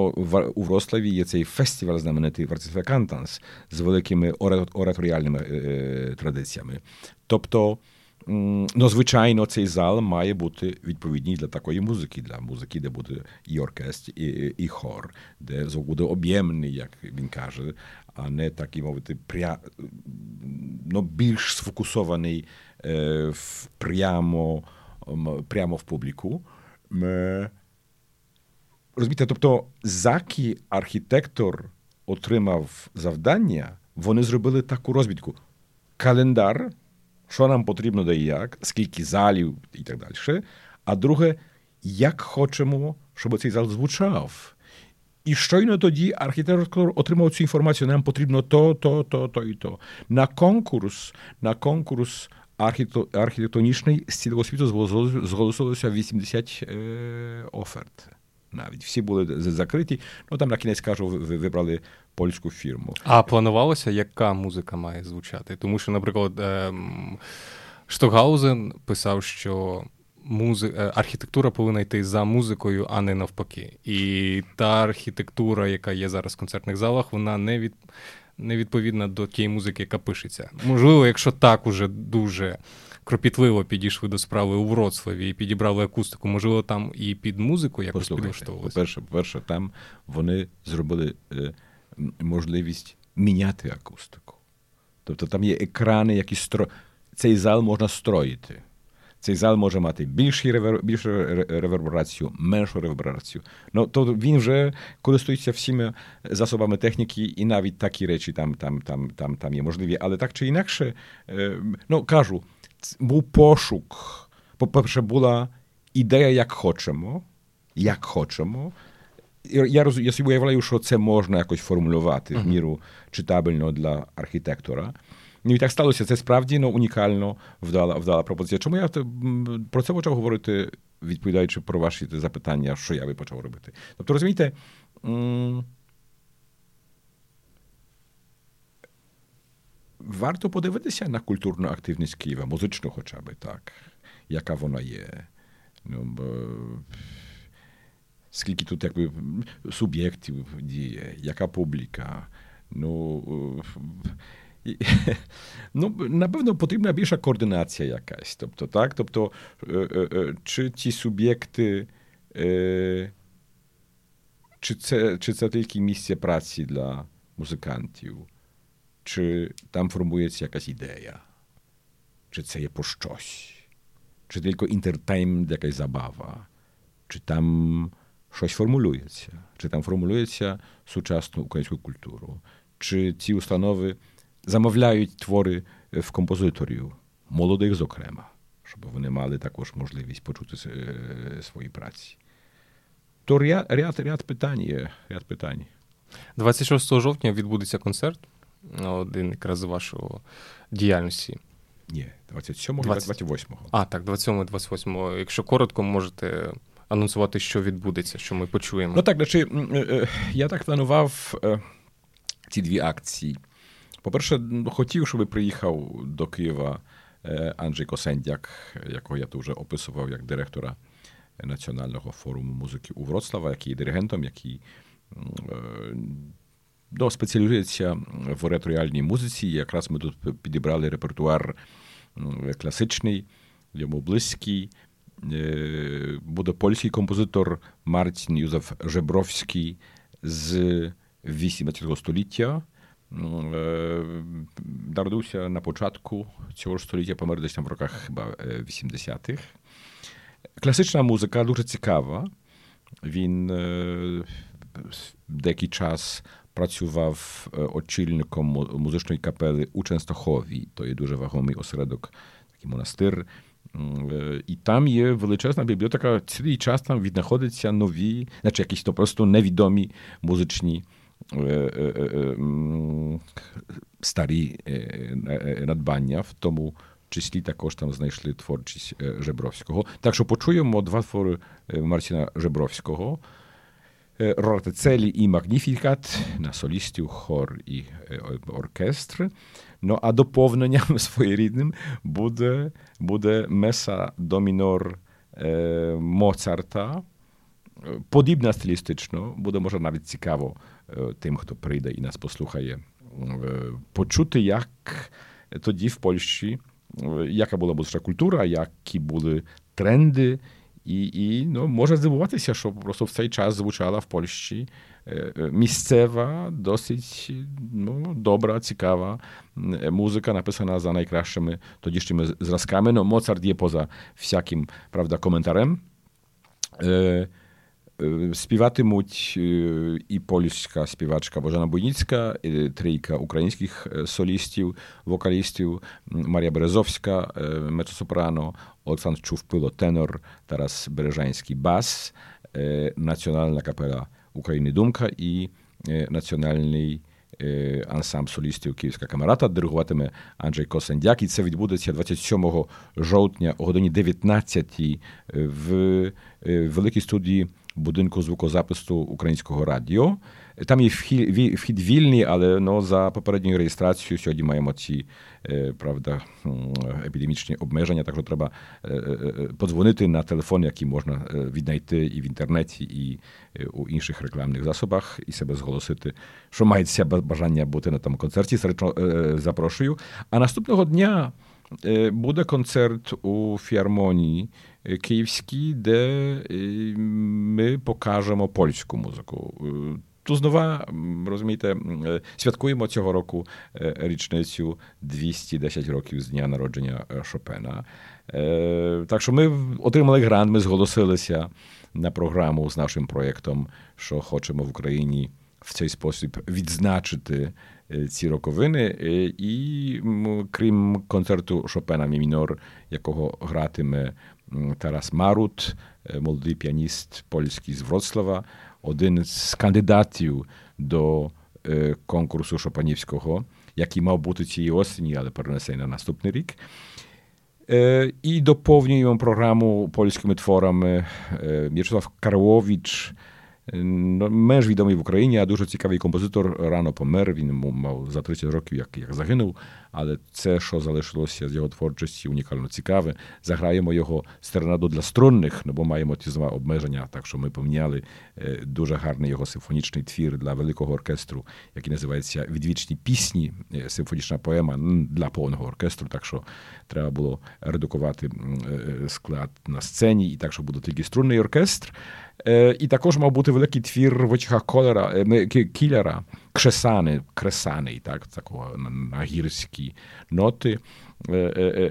У Вроцлаві є цей фестиваль знаменитий Wratislavia Cantans з великими ораторіальними е, традиціями. Тобто, ну, звичайно, цей зал має бути відповідний для такої музики, для музики, де буде і оркестр, і, і хор, де буде об'ємний, як він каже, а не такий мовити, пря... ну, більш сфокусований е, прямо прямо в публіку. Розумієте, тобто, заки архітектор отримав завдання, вони зробили таку розбітку. Календар, що нам потрібно да і як, скільки залів і так далі. А друге, як хочемо, щоб цей зал звучав. І щойно тоді архітектор отримав цю інформацію, нам потрібно то, то, то, то і то. На конкурс, на конкурс архітектонічний з цілого світу зголосилося 80 е, оферт. Навіть всі були закриті. Ну там на кінець кажу, ви вибрали польську фірму. А планувалося, яка музика має звучати? Тому що, наприклад, е, Штокгаузен писав, що музи... Е, архітектура повинна йти за музикою, а не навпаки. І та архітектура, яка є зараз в концертних залах, вона не від... не відповідна до тієї музики, яка пишеться. Можливо, якщо так уже дуже кропітливо підійшли до справи у Вроцлаві і підібрали акустику, можливо, там і під музику якось підлаштовувалися? По-перше, по-перше, там вони зробили е, можливість міняти акустику. Тобто там є екрани, які стро... цей зал можна строїти. Цей зал може мати більшу ревер... більшу реверберацію, меншу реверберацію. Ну, то він вже користується всіма засобами техніки, і навіть такі речі там там, там, там, там є можливі. Але так чи інакше, ну кажу, був пошук. По-перше, була ідея, як хочемо, як хочемо. Я роз... я собі уявляю, що це можна якось формулювати в міру читабельно для архітектора. Ну і так сталося. Це справді ну, унікально вдала вдала пропозиція. Чому я про це почав говорити відповідаючи про ваші запитання, що я би почав робити. Тобто, розумієте, варто подивитися на культурну активність Києва, музичну хоча б так, яка вона є. Ну, бо Скільки тут якби суб'єктів діє, яка публіка. Ну, ну, напевно, потрібна більша координація якась. Тобто, так? Тобто, чи ці суб'єкти, чи це, чи це тільки місце праці для музикантів? Чи там формується якась ідея? Чи це є про щось? Чи тільки інтертеймент, якась забава? Чи там щось формулюється? Чи там формулюється сучасну українську культуру? Чи ці установи замовляють твори в композиторів, молодих, зокрема, щоб вони мали також можливість почути свої праці? То ряд, ряд, ряд питань є. Ряд питань. 26 жовтня відбудеться концерт один якраз з вашого діяльності. Ні, 27-го 20... 28-го. А, так, 27-28-го. Якщо коротко, можете анонсувати, що відбудеться, що ми почуємо. Ну так, значить, я так планував ці дві акції. По-перше, хотів, щоб приїхав до Києва Анджей Косендяк, якого я тут вже описував як директора Національного форуму музики у Вроцлава, який є диригентом, який ну, спеціалізується в ореторіальній музиці. Якраз ми тут підібрали репертуар класичний, йому близький. Буде польський композитор Мартін Юзеф Жебровський з 18 століття. Народився на початку цього ж століття, помер десь там в роках хіба 80-х. Класична музика дуже цікава. Він деякий час працював очільником музичної капели у Częstochowi. То є дуже вагомий осередок, такий монастир. І там є величезна бібліотека. Цілий час там віднаходяться нові, значить якісь то просто невідомі музичні старі надбання, в тому числі також там знайшли творчість Жебровського. Так що почуємо два твори Марціна Жебровського. Магніфікат на солістів, хор і оркестр. Ну, а доповненням [laughs] своєрідним буде буде Меса до мінор е, Моцарта. Подібна стилістично, буде може навіть цікаво е, тим, хто прийде і нас послухає, е, почути, як тоді в Польщі, яка була музична культура, які були тренди. І і ну, може здивуватися, що просто в цей час звучала в Польщі місцева, досить ну, добра, цікава muzyka napisana za najkraszszymi тодішніми зразками. No, Mozart je poza всяким, правда, коментарем. І польська співачка Божана Буйніцька, і трійка українських солістів, вокалістів Марія Березовська, мецосопрано, Олександр Чувпило, тенор, Тарас Бережанський бас, Національна капела України Думка і Національний ансамбль солістів Київська камерата диригуватиме Анджей Косендяк. І це відбудеться 27 жовтня о годині 19 в великій студії будинку звукозапису українського радіо. Там є вхід вільний, але ну, за попередньою реєстрацією сьогодні маємо ці правда, епідемічні обмеження, так що треба подзвонити на телефон, який можна віднайти і в інтернеті, і у інших рекламних засобах, і себе зголосити, що мається бажання бути на тому концерті. Серечно запрошую. А наступного дня буде концерт у філармонії київській, де ми покажемо польську музику. Tu znowu, rozumiecie, świadkujemy цього року річницю 210 років з дня народження Шопена. Так що ми отримали грант, ми зголосилися на програму з нашим проєктом, що хочемо в Україні в цей спосіб відзначити ці роковини. І крім концерту Шопена Мімінор, якого гратиме Тарас Марут, молодий піаніст польський з Вроцлава, один з кандидатів до конкурсу Шопанівського, який мав бути цієї осені, але перенесений на наступний рік. I dopełnił programu polskimi tworami Mieczysław Karłowicz, no, męż widomy w Україні, а дуже цікавий композитор рано помер. Він мав за 30 років, як як загинув. Але це, що залишилося з його творчості, унікально цікаве. Заграємо його стернаду для струнних, ну бо маємо ті знову обмеження. Так що ми поміняли дуже гарний його симфонічний твір для великого оркестру, який називається Відвічні пісні, симфонічна поема для повного оркестру. Так що треба було редукувати склад на сцені, і так, що буде тільки струнний оркестр. І також мав бути великий твір Войчха Колера, Кілера, Кшесани, Кресаний, так, такого на гірські ноти.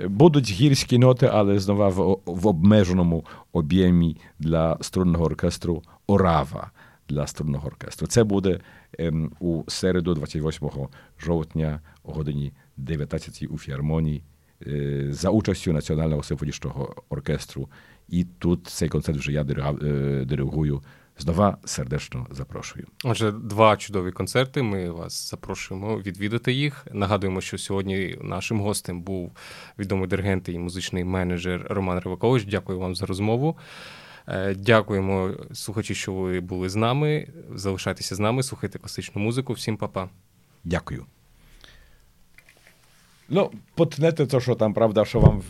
Будуть гірські ноти, але знову в, в обмеженому об'ємі для струнного оркестру Орава для струнного оркестру. Це буде ем, у середу, 28 жовтня, о годині 19 у філармонії е, за участю Національного симфонічного оркестру. І тут цей концерт вже я диригую. Знову сердечно запрошую. Отже, два чудові концерти. Ми вас запрошуємо відвідати їх. Нагадуємо, що сьогодні нашим гостем був відомий диригент і музичний менеджер Роман Ривакович. Дякую вам за розмову. Дякуємо, слухачі, що ви були з нами. Залишайтеся з нами, слухайте класичну музику. Всім па-па. Дякую. Ну, потнете то, що там, правда, що вам